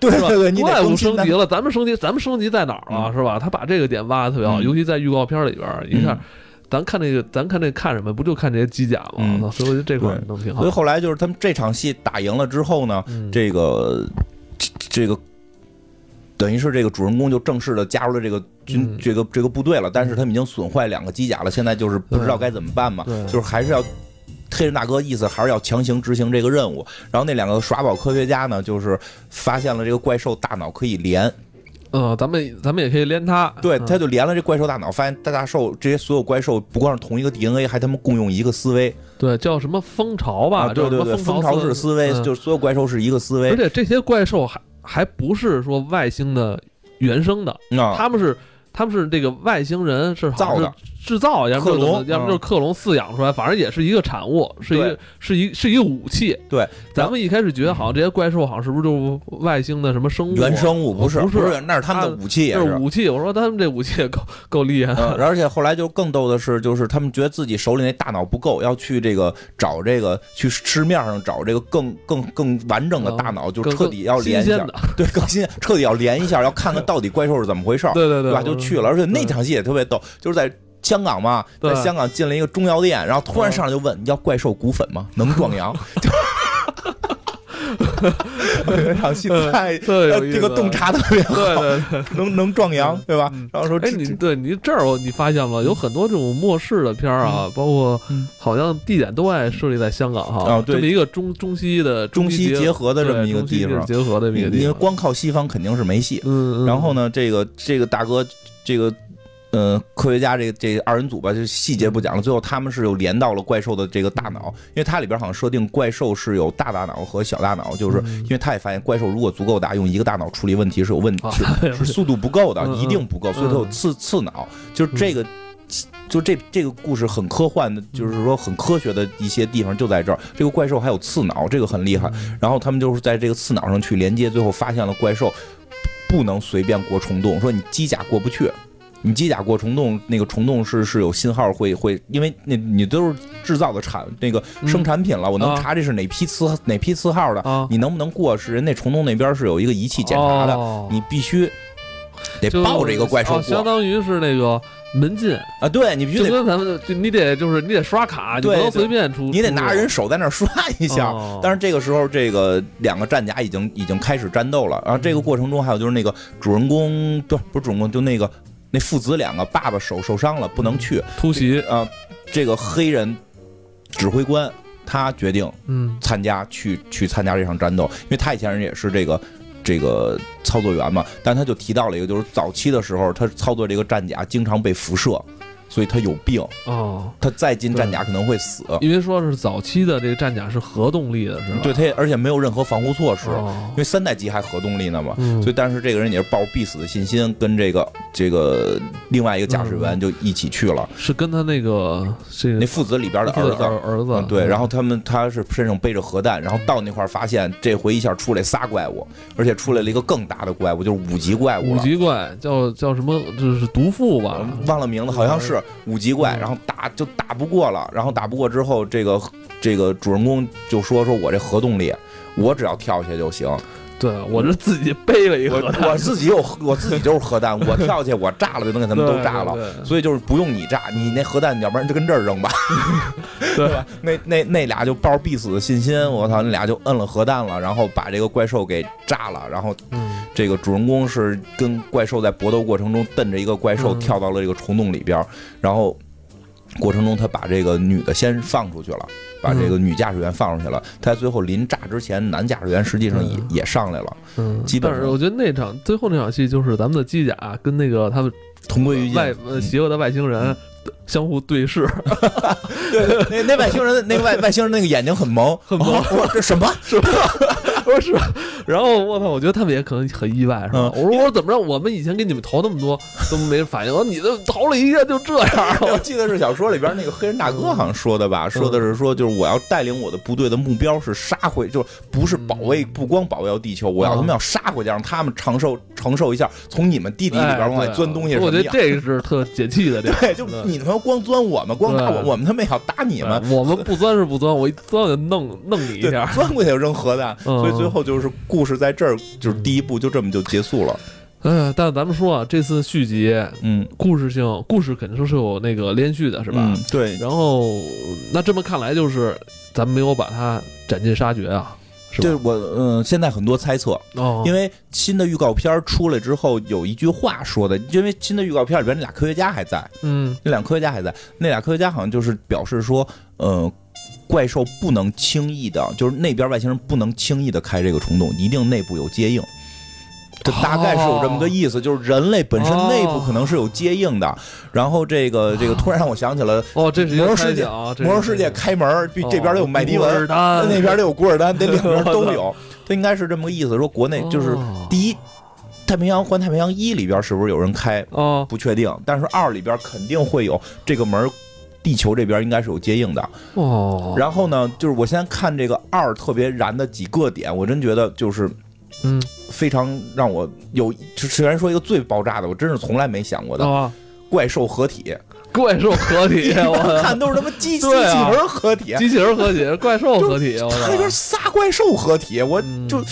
对吧对对，你怪物升级了，咱们升级，咱们升级在哪儿了？嗯是吧？他把这个点挖的特别好，嗯尤其在预告片里边儿，一看，咱看这个，咱看这看什么？不就看这些机甲吗？嗯所以我觉得这块儿对弄挺好所以。后来就是他们这场戏打赢了之后呢，嗯这个这个等于是这个主人公就正式的加入了这个军、嗯这个这个部队了，但是他们已经损坏两个机甲了，现在就是不知道该怎么办嘛，就是还是要。黑人大哥意思还是要强行执行这个任务，然后那两个耍宝科学家呢，就是发现了这个怪兽大脑可以连，嗯，咱们咱们也可以连它。对，嗯他就连了这怪兽大脑，发现大大兽这些所有怪兽不光是同一个 DNA，还他们共用一个思维对叫什么蜂巢吧？啊，对对对，叫什么蜂巢式思维，嗯就是所有怪兽是一个思维而且这些怪兽还还不是说外星的原生的，啊，他们是他们是这个外星人是造的制造，要不克隆要不就是嗯克隆饲养出来，反正也是一个产物，是一个是一是一个武器。对，咱们一开始觉得好像这些怪兽好像是不是就外星的什么生物啊？原生物不是不不是，那是他们的武器也是。武器。我说他们这武器也够够厉害的。嗯，而且后来就更逗的是，就是他们觉得自己手里那大脑不够，要去这个找这个去市面上找这个更更更完整的大脑，就更彻底要连一下，对，更新，彻底要连一下，要看看到底怪兽是怎么回事 <laughs> 对，对对对吧？就去了，而且那场戏也特别逗，就是在。香港嘛，对在香港进了一个中药店，然后突然嗯上来就问：“你要怪兽骨粉吗？<laughs> 能壮阳？”那 <laughs> 场戏太特有。这个洞察特别好，对对对。能能壮阳，对吧嗯？然后说哎，这你对你这儿我你发现了，有很多这种末世的片儿啊，包括嗯好像地点都爱设立在香港哈，啊对这么一个中中西的中西结合的这么一个地方，结合的一个地方，因为光靠西方肯定是没戏。嗯，嗯然后？呢，这个这个大哥，这个呃科学家这个这个二人组吧，就细节不讲了。最后他们是有连到了怪兽的这个大脑，因为它里边好像设定怪兽是有大大脑和小大脑，就是嗯因为他也发现怪兽如果足够大，用一个大脑处理问题是有问题，啊是是速度不够的嗯，嗯一定不够，所以它有次次脑，就是这个。就这这个故事很科幻的，就是说很科学的一些地方就在这儿。这个怪兽还有次脑，这个很厉害。嗯然后他们就是在这个次脑上去连接，最后发现了怪兽不能随便过虫洞，说你机甲过不去，你机甲过虫洞，那个虫洞是是有信号会会，因为那你都是制造的产那个嗯。生产品了，我能啊查这是哪批次哪批次号的，啊，你能不能过？是人那虫洞那边是有一个仪器检查的，哦。你必须得就抱着一个怪兽哦相当于是那个门禁，啊，对你必须就得跟咱们就你得就是你得刷卡，你不能随便出，你得拿着人手在那刷一下。哦。但是这个时候，这个两个战甲已经已经开始战斗了。然后这个过程中，还有就是那个主人公，对不是主人公，就那个那父子两个，爸爸手受伤了，不能去。突袭，啊，这个黑人指挥官他决定嗯参加去去参加这场战斗，因为他以前人也是这个这个操作员嘛。但他就提到了一个，就是早期的时候，他操作这个战甲经常被辐射。所以他有病，哦，他再进战甲可能会死。因为说是早期的这个战甲是核动力的，是吧？对，他也而且没有任何防护措施，哦因为三代机还核动力呢嘛。嗯所以，但是这个人也是抱着必死的信心，跟这个这个另外一个驾驶员就一起去了。是跟他那个这个那父子里边的儿子，儿儿子嗯，对，然后他们他是身上背着核弹，然后到那块儿发现，这回一下出来仨怪物，而且出来了一个更大的怪物，就是五级怪物五。级怪叫叫什么？就是毒妇吧？嗯忘了名字，好像是五级怪，嗯。然后打就打不过了，然后打不过之后，这个这个主人公就说说我这核动力，我只要跳下去就行，对我是自己背了一个核弹，我自己有我自己就是核弹，我跳下去我炸了就能给他们都炸了。对对。所以就是不用你炸，你那核弹，要不然就跟这儿扔吧，<laughs> 对吧？那那那俩就抱着必死的信心，我操，那俩就摁了核弹了，然后把这个怪兽给炸了，然后嗯这个主人公是跟怪兽在搏斗过程中瞪着一个怪兽嗯。跳到了这个虫洞里边，然后过程中他把这个女的先放出去了，把这个女驾驶员放出去了。他在最后临炸之前，男驾驶员实际上也嗯。也上来了，嗯，基本上。但是我觉得那场最后那场戏就是咱们的机甲跟那个他们同归于尽。外呃邪恶的外星人相互对视，<laughs> 对对，那那外星人那个外外星人那个眼睛很萌，<laughs> 很萌哦我这什么？<laughs> <laughs> 不是，然后我操，我觉得他们也可能很意外，是吧？嗯我说我说怎么着，我们以前给你们投那么多都没反应，我说你这投了一个就这样，我记得是小说里边那个黑人大哥好像说的吧，说的是说就是我要带领我的部队的目标是杀回，就是不是保卫，不光保卫地球，我要他们要杀回去，让他们承受承受一下从你们地底里边往外钻东西我觉得。这个是特解气的，对，就你他妈光钻我们，光打我，我们他妈也要打你们。我们不钻是不钻，我一钻就弄弄你一，下，钻过去就扔核弹，嗯所以最后就是故事在这儿，就是第一部就这么就结束了。嗯，但咱们说啊，这次续集嗯，故事性故事肯定是有那个连续的，是吧？嗯对，然后那这么看来，就是咱们没有把它斩尽杀绝啊，是吧？对我嗯，现在很多猜测，哦，因为新的预告片出来之后，有一句话说的，因为新的预告片里边那俩科学家还在，嗯那俩科学家还在，那俩科学家好像就是表示说，呃，怪兽不能轻易的，就是那边外星人不能轻易的开这个虫洞，一定内部有接应。这大概是有这么个意思，就是人类本身内部可能是有接应的。然后这个这个突然让我想起了哦，这是魔兽世界魔兽世界开门，比这边得有麦迪文，那边得有古尔丹，得两边都有。<laughs> 它应该是这么个意思，说国内就是哦第一，太平洋环太平洋一里边是不是有人开？哦不确定，但是二里边肯定会有这个门儿，地球这边应该是有接应的。哦，然后呢，就是我现在看这个二特别燃的几个点，我真觉得就是嗯。非常让我有，就虽然说一个最爆炸的，我真是从来没想过的啊，怪兽合体，怪兽合体，<laughs> 我看都是他妈机 <laughs> 机器人合体，机器人合体，怪兽合体，我那边，仨怪兽合体，我嗯。就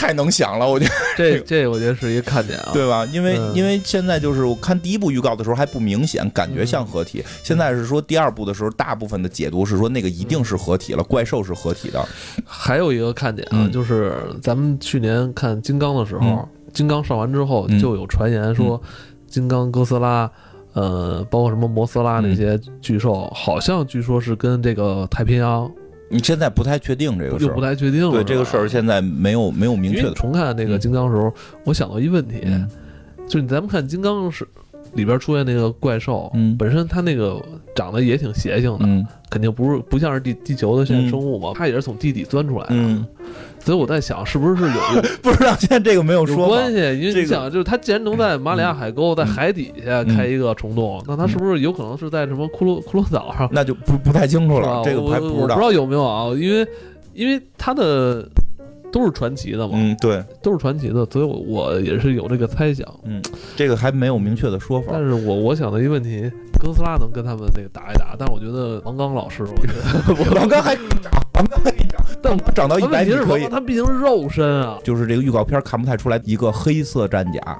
太能想了，我觉得这这我觉得是一个看点啊，对吧？因为嗯因为现在就是我看第一部预告的时候还不明显，感觉像合体。现在是说第二部的时候，大部分的解读是说那个一定是合体了，怪兽是合体的。还有一个看点啊，嗯就是咱们去年看金刚的时候，嗯金刚上完之后嗯就有传言说，金刚哥斯拉。呃，包括什么摩斯拉那些巨兽，好像据说是跟这个太平洋你现在不太确定这个事又不，太确定了。对这个事儿现在没有没有明确的。重看那个金刚的时候，我想到一问题，嗯就是咱们看金刚是里边出现那个怪兽，嗯本身它那个长得也挺邪性的，嗯肯定不是不像是地地球的现在生物嘛，它也是从地底钻出来的。嗯，所以我在想，是不是有有 <laughs> 不知道现在这个没有有说法。关系？因为这个你想，就是他既然能在马里亚海沟在海底下开一个虫洞，那他是不是有可能是在什么骷髅骷髅岛上？那就不不太清楚了，这个我还知道。我不知道有没有啊？因为因为他的都是传奇的嘛，嗯，对，都是传奇的，所以我我也是有这个猜想。嗯这个还没有明确的说法但。是我我想的一个问题，哥斯拉能跟他们那个打一打，但是我觉得王刚老师，我觉得 <laughs> <laughs> 王刚还长，王刚还长，但长到一百米可以。他毕竟是肉身啊，就是这个预告片看不太出来，一个黑色战甲，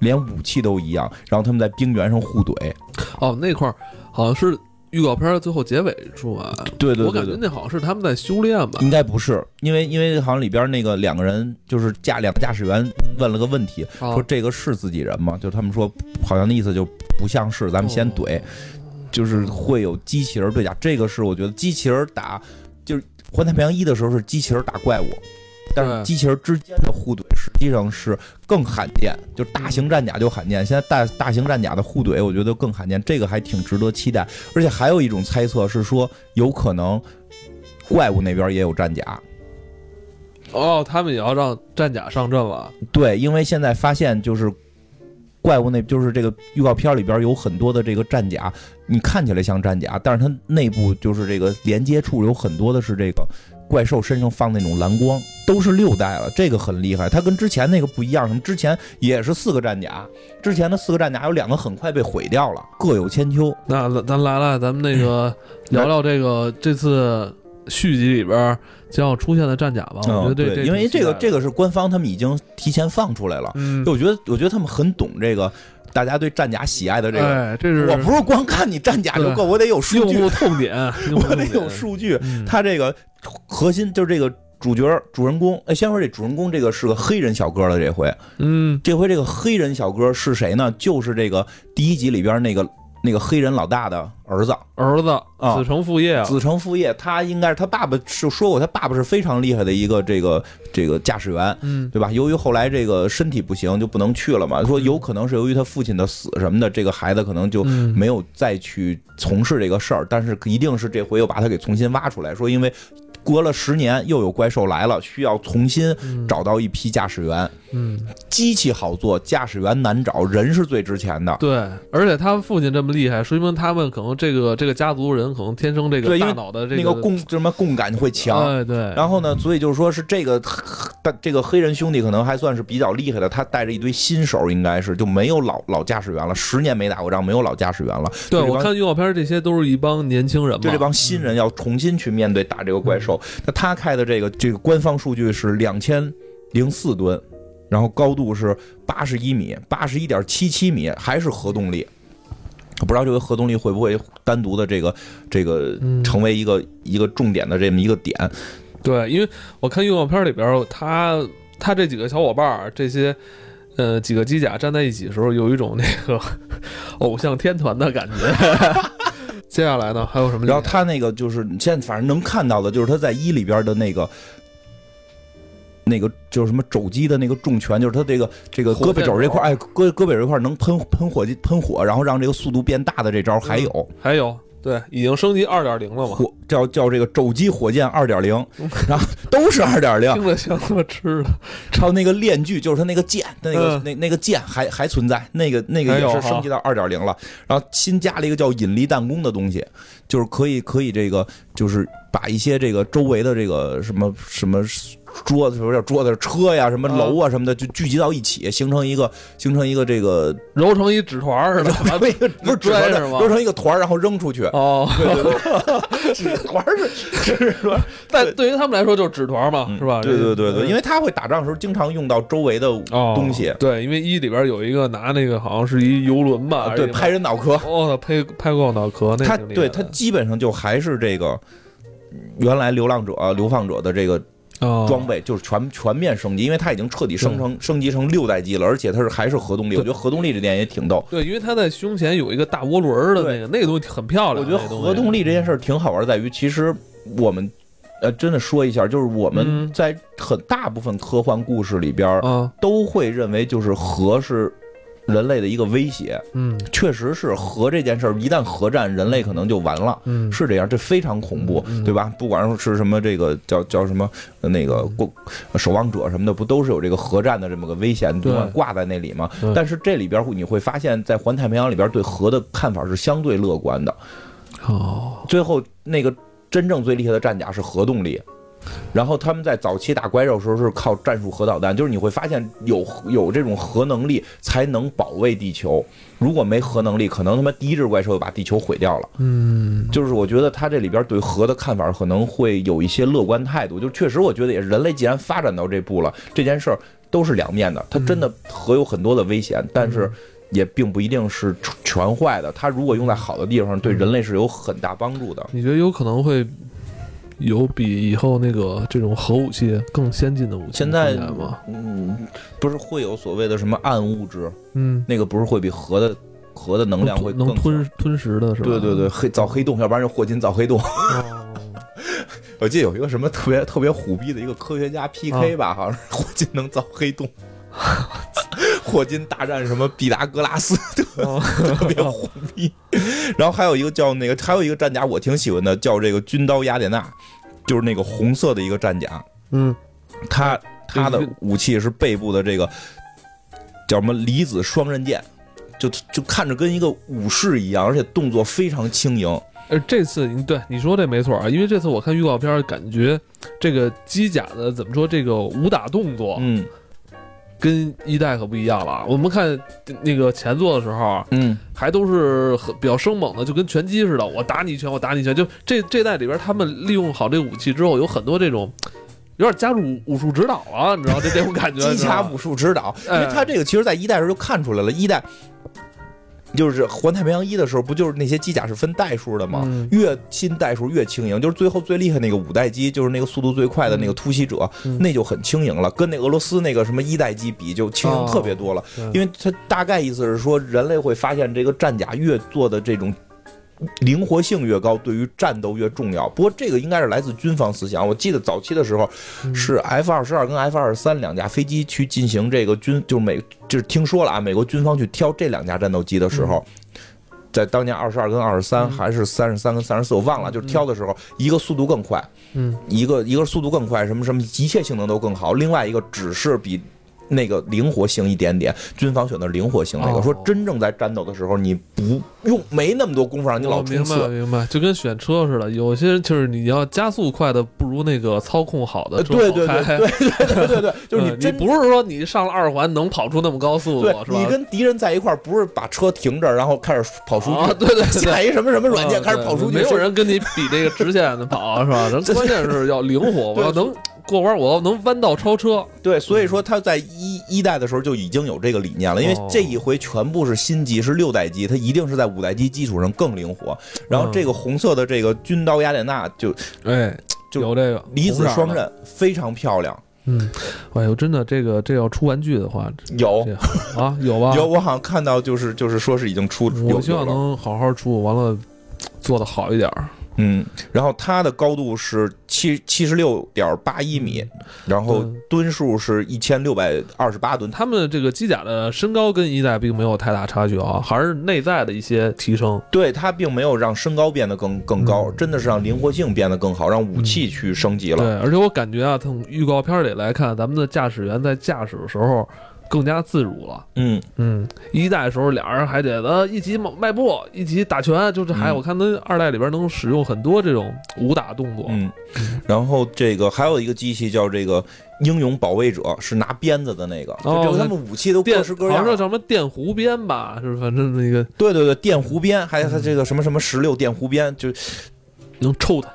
连武器都一样，然后他们在冰原上互怼。哦，那块儿好像是预告片的最后结尾处啊，对对对我感觉那好像是他们在修炼吧。应该不是，因为因为好像里边那个两个人就是驾两个驾驶员问了个问题，啊说这个是自己人吗？就他们说好像那意思就不像是，咱们先哦怼，就是会有机器人对打。这个是我觉得机器人打就是环太平洋一的时候是机器人打怪物，但是机器人之间的互怼实际上是更罕见，就大型战甲就罕见。现在大大型战甲的互怼，我觉得更罕见，这个还挺值得期待。而且还有一种猜测是说，有可能怪物那边也有战甲。哦，他们也要让战甲上阵了。对，因为现在发现就是怪物那，就是这个预告片里边有很多的这个战甲，你看起来像战甲，但是它内部就是这个连接处有很多的是这个怪兽身上放那种蓝光，都是六代了，这个很厉害。它跟之前那个不一样，什么之前也是四个战甲，之前的四个战甲有两个很快被毁掉了，各有千秋。那咱来了，咱们那个聊聊这个这次续集里边。将要出现的战甲吧，我觉得这，因为这个这个是官方他们已经提前放出来了。嗯，我觉得我觉得他们很懂这个，大家对战甲喜爱的这个。这是我不是光看你战甲就够，我得有数据。<laughs> 痛点，我得有数据。他这个核心就是这个主角主人公。哎，先说这主人公，这个是个黑人小哥了。这回，嗯，这回这个黑人小哥是谁呢？就是这个第一集里边那个。那个黑人老大的儿子，儿子啊，子承父业，子承父业。他应该是他爸爸是说过，他爸爸是非常厉害的一个这个这个驾驶员，嗯，对吧？由于后来这个身体不行，就不能去了嘛。说有可能是由于他父亲的死什么的，这个孩子可能就没有再去从事这个事儿。但是一定是这回又把他给重新挖出来，说因为。隔了十年，又有怪兽来了，需要重新找到一批驾驶员。嗯，机器好做，驾驶员难找，人是最值钱的。对，而且他父亲这么厉害，说明他们可能这个这个家族人可能天生这个大脑的这个共什么共感会强。对对。然后呢，所以就是说是这个，这个黑人兄弟可能还算是比较厉害的，他带着一堆新手，应该是就没有老老驾驶员了，十年没打过仗，没有老驾驶员了。对，我看预告片，这些都是一帮年轻人嘛，就这帮新人要重新去面对打这个怪兽。那他开的这个这个官方数据是两千零四吨，然后高度是八十一米，八十一点七七米，还是核动力。不知道这个核动力会不会单独的这个这个成为一个一个重点的这么一个点？对，因为我看预告片里边，他他这几个小伙伴这些呃几个机甲站在一起的时候，有一种那个 <laughs> 偶像天团的感觉。接下来呢，还有什么？然后他那个就是你现在反正能看到的，就是他在一里边的那个，那个就是什么肘击的那个重拳，就是他这个这个胳膊肘这块，哎，胳胳膊这块能喷喷火喷火，然后让这个速度变大的这招还有还有。对，已经升级二点零了嘛？火叫叫这个肘击火箭二点零，<laughs> 然后都是二点零。听着像他妈吃的。超那个链锯，就是他那个剑，那个那那个剑还还存在，那个那个也是升级到二点零了。然后新加了一个叫引力弹弓的东西，就是可以可以这个就是把一些这个周围的这个什么什么。桌子什么叫桌子？车呀，什么楼啊，什么的，就聚集到一起，形成一个，形成一个这个，揉成一纸团似的，不是纸团是吗？揉成一个团，然后扔出去。哦，对对对，纸团是纸团，<laughs> 但对于他们来说就是纸团嘛，是吧？对对对对，因为他会打仗的时候经常用到周围的东西。对，因为一里边有一个拿那个好像是一游轮吧，对，拍人脑壳。哦，拍拍过脑壳，那他对他基本上就还是这个原来流浪者、流放者的这个。装备就是全全面升级，因为它已经彻底升成升级成六代机了，而且它是还是核动力。我觉得核动力这点也挺逗。对，因为它在胸前有一个大涡轮的那个那个东西很漂亮。我觉得核动力这件事儿挺好玩，在于其实我们呃真的说一下，就是我们在很大部分科幻故事里边都会认为就是核是。人类的一个威胁，嗯，确实是核这件事儿，一旦核战，人类可能就完了，嗯，是这样，这非常恐怖，对吧？不管是什么这个叫叫什么那个过守望者什么的，不都是有这个核战的这么个危险挂在那里吗？但是这里边你会发现在环太平洋里边对核的看法是相对乐观的，哦，最后那个真正最厉害的战甲是核动力。然后他们在早期打怪兽的时候是靠战术核导弹，就是你会发现有有这种核能力才能保卫地球，如果没核能力，可能他妈第一只怪兽就把地球毁掉了。嗯，就是我觉得他这里边对核的看法可能会有一些乐观态度，就确实我觉得也是人类既然发展到这步了，这件事儿都是两面的，它真的核有很多的危险，但是也并不一定是全坏的，它如果用在好的地方，对人类是有很大帮助的。你觉得有可能会？有比以后那个这种核武器更先进的武器现在吗？嗯，不是会有所谓的什么暗物质？嗯，那个不是会比核的核的能量会能吞吞食的是吧？对对对，黑造黑洞，要不然就霍金造黑洞。<laughs> 我记得有一个什么特别特别虎逼的一个科学家 PK 吧，好像是霍金能造黑洞。<laughs> 霍金大战什么毕达哥拉斯，特 <laughs> 特别虎逼。然后还有一个叫那个，还有一个战甲我挺喜欢的，叫这个军刀雅典娜，就是那个红色的一个战甲。嗯，他他的武器是背部的这个叫什么离子双刃剑，就就看着跟一个武士一样，而且动作非常轻盈。呃，这次你对你说这没错啊，因为这次我看预告片，感觉这个机甲的怎么说，这个武打动作，嗯跟一代可不一样了。我们看那个前作的时候，嗯，还都是很比较生猛的，就跟拳击似的，我打你一拳，我打你一拳。就这这代里边，他们利用好这个武器之后，有很多这种。有点加入武术指导了，你知道这这种感觉？<laughs> 机甲武术指导，因为他这个其实，在一代时候就看出来了，一代。就是环太平洋一的时候，不就是那些机甲是分代数的吗？越新代数越轻盈。就是最后最厉害那个五代机，就是那个速度最快的那个突袭者，那就很轻盈了。跟那俄罗斯那个什么一代机比，就轻盈特别多了。因为它大概意思是说，人类会发现这个战甲越做的这种。灵活性越高，对于战斗越重要。不过这个应该是来自军方思想。我记得早期的时候，是 F 二十二跟 F 二十三两架飞机去进行这个军，就是美，就是听说了啊，美国军方去挑这两架战斗机的时候，在当年二十二跟二十三还是三十三跟三十四，我忘了，就是挑的时候，一个速度更快，嗯，一个一个速度更快，什么什么一切性能都更好，另外一个只是比。那个灵活性一点点，军方选的灵活性那个，说真正在战斗的时候，你不用没那么多功夫让你老冲刺。明白明白，就跟选车似的，有些人就是你要加速快的，不如那个操控好的对对对对对对对，<laughs> 就是你真不是说你上了二环能跑出那么高速度，是吧？你跟敌人在一块儿，不是把车停这儿，然后开始跑数据，对对，下一什么什么软件开始跑数据，没有人跟你比这个直线的跑，是吧？<laughs> 人关键是要灵活，我要能。过弯我要能弯道超车，对，所以说他在一一代的时候就已经有这个理念了，因为这一回全部是新机，是六代机，它一定是在五代机基础上更灵活。然后这个红色的这个军刀雅典娜就，哎，就有这个离子双刃，非常漂亮。嗯，哎呦，真的，这个这要出玩具的话，有啊，<laughs> 有吧？有，我好像看到就是就是说是已经出，我希望能好好出，完了做的好一点。嗯，然后它的高度是七七十六点八一米，然后吨数是一千六百二十八吨。他们这个机甲的身高跟一代并没有太大差距啊，还是内在的一些提升。对，它并没有让身高变得更更高，真的是让灵活性变得更好，让武器去升级了。对，而且我感觉啊，从预告片里来看，咱们的驾驶员在驾驶的时候。更加自如了，嗯。嗯，一代的时候俩人还得呃一起迈步，一起打拳，就是还我看他二代里边能使用很多这种武打动作，嗯，然后这个还有一个机器叫这个英勇保卫者，是拿鞭子的那个，就他们武器都各式各样，好像叫什么电弧鞭吧，是反正那个，对对对，电弧鞭，还有他这个什么什么十六电弧鞭，就能抽他。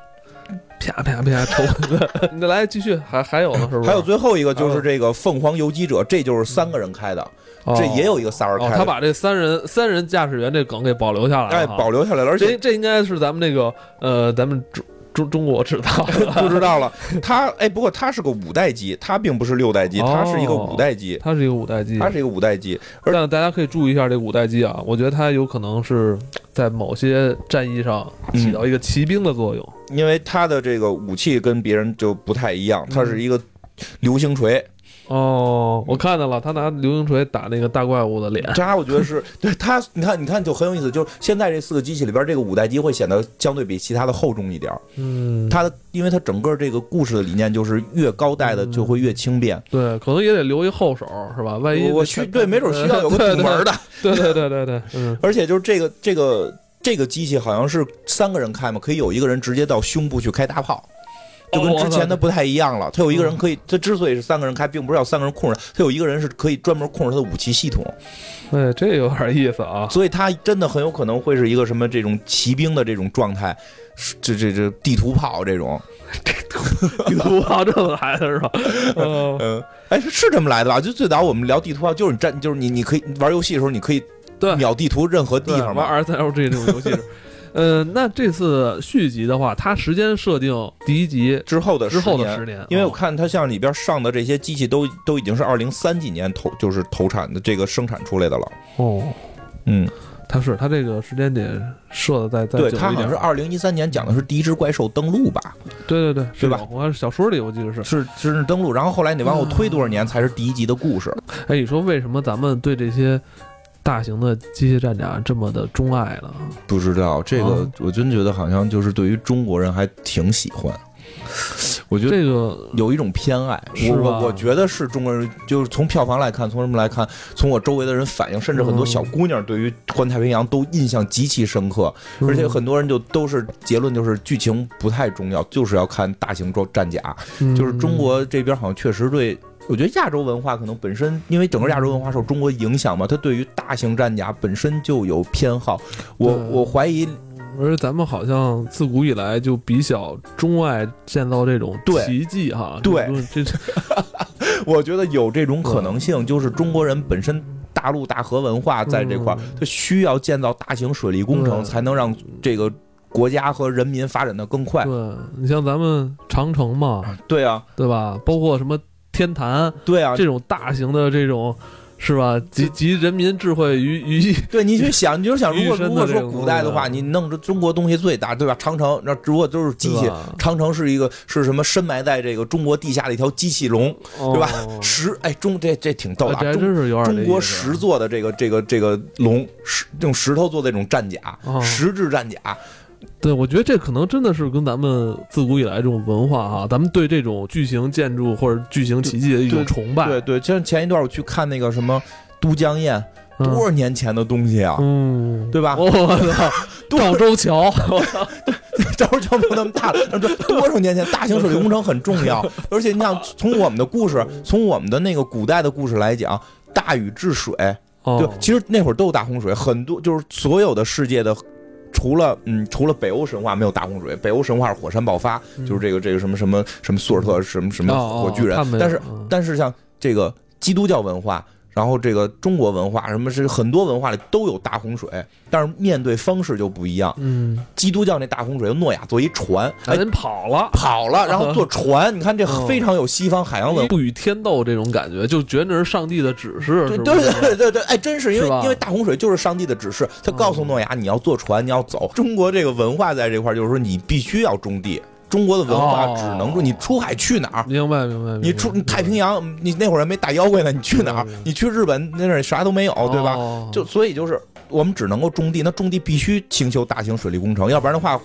啪啪啪抽！<laughs> 你来继续，还还有呢，是不是？还有最后一个就是这个凤凰游击者，这就是三个人开的，这也有一个仨人开。他把这三人三人驾驶员这梗给保留下来了，哎，保留下来了。而且这应该是咱们那个呃，咱们中中中国知道 <laughs> 不知道了。<laughs> 他哎，不过他是个五代机，他并不是六代机，他是一个五代机，他是一个五代机，他是一个五代机。而但大家可以注意一下这五代机啊，我觉得它有可能是在某些战役上起到一个骑兵的作用。因为他的这个武器跟别人就不太一样，他是一个流星锤。哦，我看到了，他拿流星锤打那个大怪物的脸。这我觉得是 <laughs> 对他，你看，你看就很有意思。就是现在这四个机器里边，这个五代机会显得相对比其他的厚重一点。嗯，它的，因为它整个这个故事的理念就是越高代的就会越轻便。对，可能也得留一后手，是吧？万一我去，对，没准需要有个堵门的。<laughs> 对对对对对，嗯。而且就是这个这个。这个机器好像是三个人开嘛，可以有一个人直接到胸部去开大炮，就跟之前的不太一样了。他有一个人可以，他之所以是三个人开，并不是要三个人控制，他有一个人是可以专门控制他的武器系统。哎，这有点意思啊！所以他真的很有可能会是一个什么这种骑兵的这种状态，这这这地图炮这种，<laughs> 地图炮这么来的是吧？<laughs> 嗯，哎，是这么来的吧？就最早我们聊地图炮，就是你站，就是你你可以玩游戏的时候，你可以。对，秒地图任何地方玩三 L G 这种游戏，呃，那这次续集的话，它时间设定第一集之后的之后的十年，因为我看它像里边上的这些机器都都已经是二零三几年投就是投产的这个生产出来的了。哦，嗯，它是它这个时间点设的在在对，它好像是二零一三年讲的是第一只怪兽登陆吧？对对对，对吧我小说里我记得是。是是登陆，然后后来你得往后推多少年才是第一集的故事？哎，你说为什么咱们对这些大型的机械战甲这么的钟爱了？不知道这个啊，我真觉得好像就是对于中国人还挺喜欢。我觉得这个有一种偏爱，是吧我我我觉得是中国人，就是从票房来看，从什么来看，从我周围的人反应，甚至很多嗯小姑娘对于《环太平洋》都印象极其深刻，而且很多人就都是结论就是剧情不太重要，就是要看大型装战甲，嗯就是中国这边好像确实对。我觉得亚洲文化可能本身，因为整个亚洲文化受中国影响嘛，它对于大型战甲本身就有偏好。我我怀疑而咱们好像自古以来就比较钟爱建造这种对。奇迹哈，对。这这 <laughs> 我觉得有这种可能性，就是中国人本身大陆大河文化在这块儿嗯，它需要建造大型水利工程，才能让这个国家和人民发展的更快。对你像咱们长城嘛，对啊，对吧？包括什么天坛对啊，这种大型的这种。是吧？集集人民智慧于于 <laughs> 一，对你去想，你就想，如果如果说古代的话，你弄着中国东西最大，对吧？长城那如果都是机器，长城是一个是什么深埋在这个中国地下的一条机器龙，对吧？哦石哎中这这挺逗的啊，哎这还中真是有点中国石做的这个这个这个龙石用石头做的这种战甲，哦。石质战甲，对，我觉得这可能真的是跟咱们自古以来这种文化哈，咱们对这种巨型建筑或者巨型奇迹的一种崇拜。对对，像前一段我去看那个什么都江堰，嗯多少年前的东西啊，嗯，对吧？我操，<laughs> 赵州桥，<laughs> 赵州桥没有那么大了，那这多少年前大型水利工程很重要，而且你想从我们的故事，从我们的那个古代的故事来讲，大禹治水，哦对，其实那会儿都有大洪水，很多就是所有的世界的。除了嗯，除了北欧神话没有大洪水，北欧神话是火山爆发，嗯。就是这个这个什么什么什么苏尔特什么什么哦火巨人。但是嗯。但是像这个基督教文化，然后这个中国文化，什么是很多文化里都有大洪水，但是面对方式就不一样。嗯，基督教那大洪水，诺亚坐一船，哎，人跑了，跑了，然后坐船，你看这 <laughs> 嗯。非常有西方海洋文化。不与天斗这种感觉，就觉得那是上帝的指示，对对对对对，哎，真是因为因为大洪水就是上帝的指示，他告诉诺亚你要坐船，你要走。中国这个文化在这块就是说你必须要种地，中国的文化哦只能说你出海去哪儿？明白明白，你出太平洋，你那会儿还没打妖怪呢，你去哪儿？你去日本那儿啥都没有，对吧？哦就所以就是我们只能够种地，那种地必须兴修大型水利工程，要不然的话，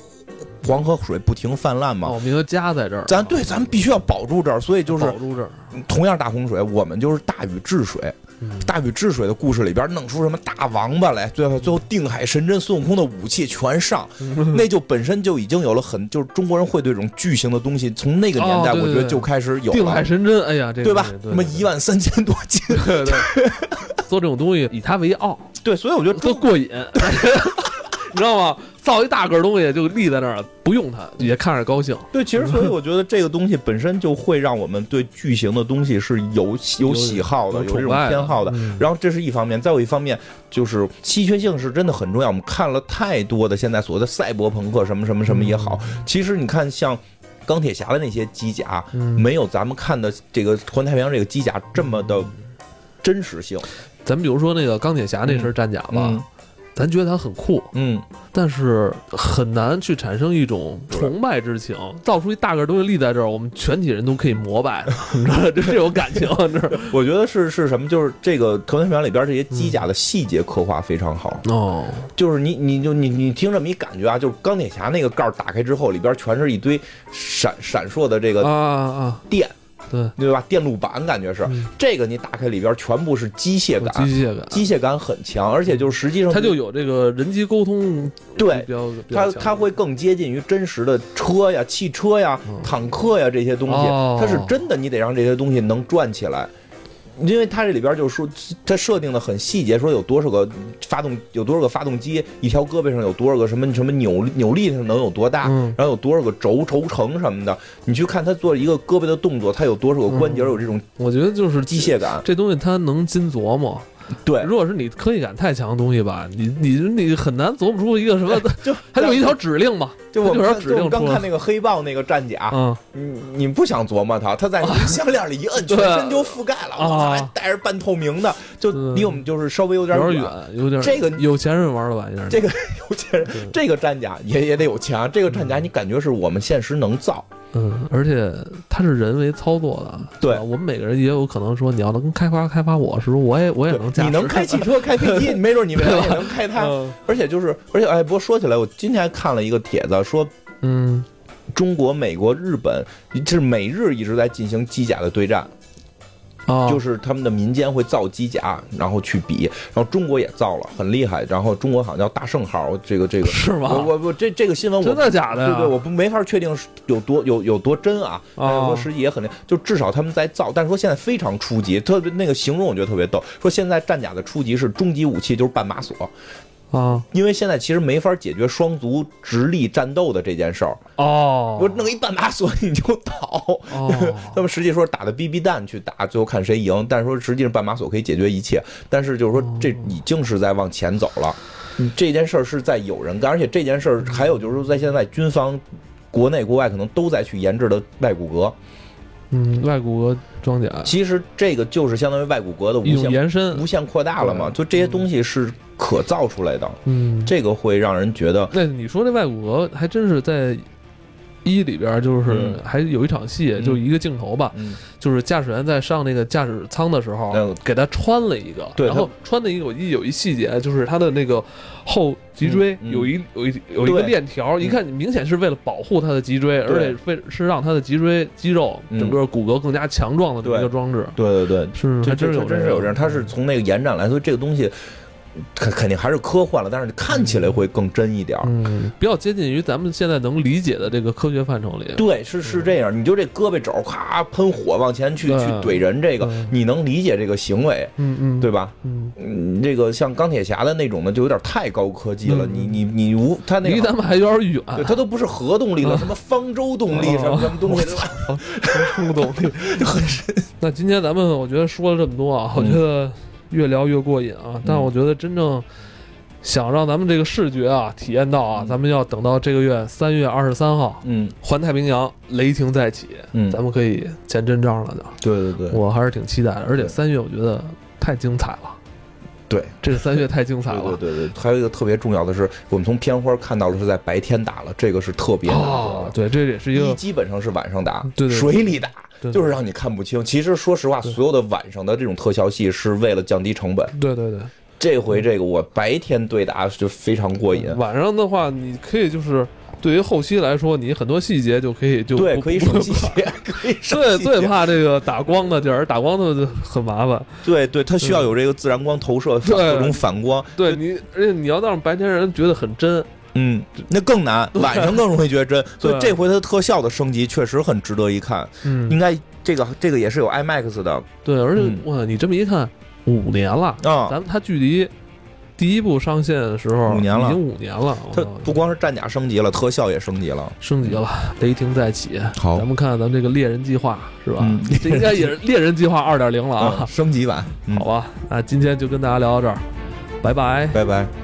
黄河水不停泛滥嘛。我们就家在这儿，咱对，咱们必须要保住这儿，所以就是保住这儿，同样大洪水，我们就是大禹治水。嗯大禹治水的故事里边弄出什么大王八来，最后最后定海神针，孙悟空的武器全上，那就本身就已经有了很，就是中国人会对这种巨型的东西，从那个年代我觉得就开始有定海，神针，哎呀，这个对吧？对什么一万三千多斤，对对，<laughs> 做这种东西以它为傲，对，所以我觉得中都过瘾，<laughs> 你知道吗？造一大个儿东西就立在那儿，不用它也看着高兴。对，其实所以我觉得这个东西本身就会让我们对巨型的东西是有有喜好的，有有这种偏好的。嗯然后这是一方面，再有一方面就是稀缺性是真的很重要。我们看了太多的现在所谓的赛博朋克什么什么什么也好，其实你看像。钢铁侠的那些机甲，嗯没有咱们看的这个环太平洋这个机甲这么的真实性。咱比如说那个钢铁侠那身战甲吧，嗯咱觉得它很酷，嗯，但是很难去产生一种崇拜之情。造出一大个儿东西立在这儿，我们全体人都可以膜拜，<laughs> 你知道吗？就这种感情，你知道吗？<laughs> 我觉得是是什么？就是这个环太平洋里边这些机甲的细节刻画非常好。哦，就是你你就你你听这么一感觉啊，就是钢铁侠那个盖儿打开之后，里边全是一堆闪闪烁的这个啊啊，电，对，对吧？电路板感觉是、嗯。这个，你打开里边全部是机械感，机械感，机械感很强，而且就是实际上它就有这个人机沟通，对。它它会更接近于真实的车呀、汽车呀、嗯坦克呀这些东西，哦它是真的，你得让这些东西能转起来。因为它这里边就是说，它设定的很细节，说有多少个发动，有多少个发动机，一条胳膊上有多少个什么什么扭扭力上能有多大，嗯。然后有多少个轴轴承什么的，你去看它做一个胳膊的动作，它有多少个关节，嗯。有这种我觉得就是机械感。这东西它能精琢磨，<laughs> 对，如果是你科技感太强的东西吧，你你你很难琢磨出一个什么，<laughs> 就它就一条指令嘛，<laughs> 就我它就是看就我指令刚看那个黑豹那个战甲，嗯，你你不想琢磨它，它在你项链里一摁，全身就覆盖了，我操，啊还带着半透明的，就嗯。离我们就是稍微有点远。有点远，有点。这个有钱人玩的玩意儿，这个有钱人，这个战甲也也得有钱，这个战甲你感觉是我们现实能造，嗯，而且它是人为操作的，对吧我们每个人也有可能说，你要能开发开发我，是不是我也我也能驾驶？你能开汽车、<laughs> 开飞机，没准你未来也能开它。嗯而且就是，而且哎，不过说起来，我今天还看了一个帖子，说嗯中国、美国、日本就是美日一直在进行机甲的对战，啊，就是他们的民间会造机甲，然后去比，然后中国也造了，很厉害。然后中国好像叫大圣号，这个这个是吗？我我我这这个新闻我真的假的呀？对对，我不没法确定有多有有多真啊，但是说哦实际也很厉害，就至少他们在造，但是说现在非常初级，特别那个形容我觉得特别逗，说现在战甲的初级是终极武器就是半马索，啊因为现在其实没法解决双足直立战斗的这件事儿，哦，我弄一半马索你就倒。哦，<laughs> 他们实际说打的 BB 弹去打，最后看谁赢。但是说实际上半马索可以解决一切，但是就是说这已经是在往前走了。这件事儿是在有人干，而且这件事儿还有就是说在现在军方。国内国外可能都在去研制的外骨骼，嗯，外骨骼装甲其实这个就是相当于外骨骼的无限延伸无，限扩大了嘛，就这些东西是可造出来的，嗯，这个会让人觉得那你说那外骨骼还真是在一里边，就是嗯。还有一场戏，嗯。就一个镜头吧，嗯。就是驾驶员在上那个驾驶舱的时候嗯，给他穿了一个，对然后穿的一个有一有一细节，就是他的那个后脊椎有一有一有一个链条，一看明显是为了保护他的脊椎，而且为是让他的脊椎肌肉嗯。整个骨骼更加强壮的这么一个装置，对对对，是还真是有这个真是有这样，他是从那个延展来，所以这个东西肯肯定还是科幻了，但是看起来会更真一点儿。嗯，比较接近于咱们现在能理解的这个科学范畴里。对，是是这样，你就这胳膊肘咔喷火往前去对去怼人，这个对你能理解这个行为，嗯嗯，对吧？嗯，嗯，这个像钢铁侠的那种的，就有点太高科技了。嗯你你你无他那个离咱们还有点远。对，它都不是核动力了，嗯什么方舟动力，什么什么东西，<laughs> 冲动力 <laughs> 就很深。那今天咱们我觉得说了这么多啊，我嗯觉得越聊越过瘾啊。但我觉得真正想让咱们这个视觉啊体验到啊，嗯咱们要等到这个月三月二十三号，嗯环太平洋雷霆再起，嗯，咱们可以见真章了就。对对对，我还是挺期待的，而且对三月我觉得太精彩了。对，这个三月太精彩了。对对对对，还有一个特别重要的是，我们从片花看到的是在白天打了，这个是特别难哦。对，这也是一一个基本上是晚上打，对对对水里打，对就是让你看不清。其实说实话，所有的晚上的这种特效戏是为了降低成本。对对对。这回这个我白天对打就非常过瘾，晚上的话，你可以就是对于后期来说，你很多细节就可以就对，不可以省细节，可以省 <laughs> 最。最怕这个打光的地儿，打光的就很麻烦。对对，它需要有这个自然光投射，对各种反光。对你，而且你要让白天人觉得很真，嗯，那更难，晚上更容易觉得真。所以这回它的特效的升级确实很值得一看。嗯应该这个这个也是有 IMAX 的对，而且嗯哇，你这么一看，五年了，啊。咱们它距离第一部上线的时候五年了已经五年了，它不光是战甲升级了，特效也升级了。升级了，雷霆再起。好咱们看看咱们这个猎人计划是吧？嗯 <laughs> 这应该也是猎人计划二点零了啊嗯。<laughs> 升级版。嗯好吧，那今天就跟大家聊到这儿，拜拜。拜拜。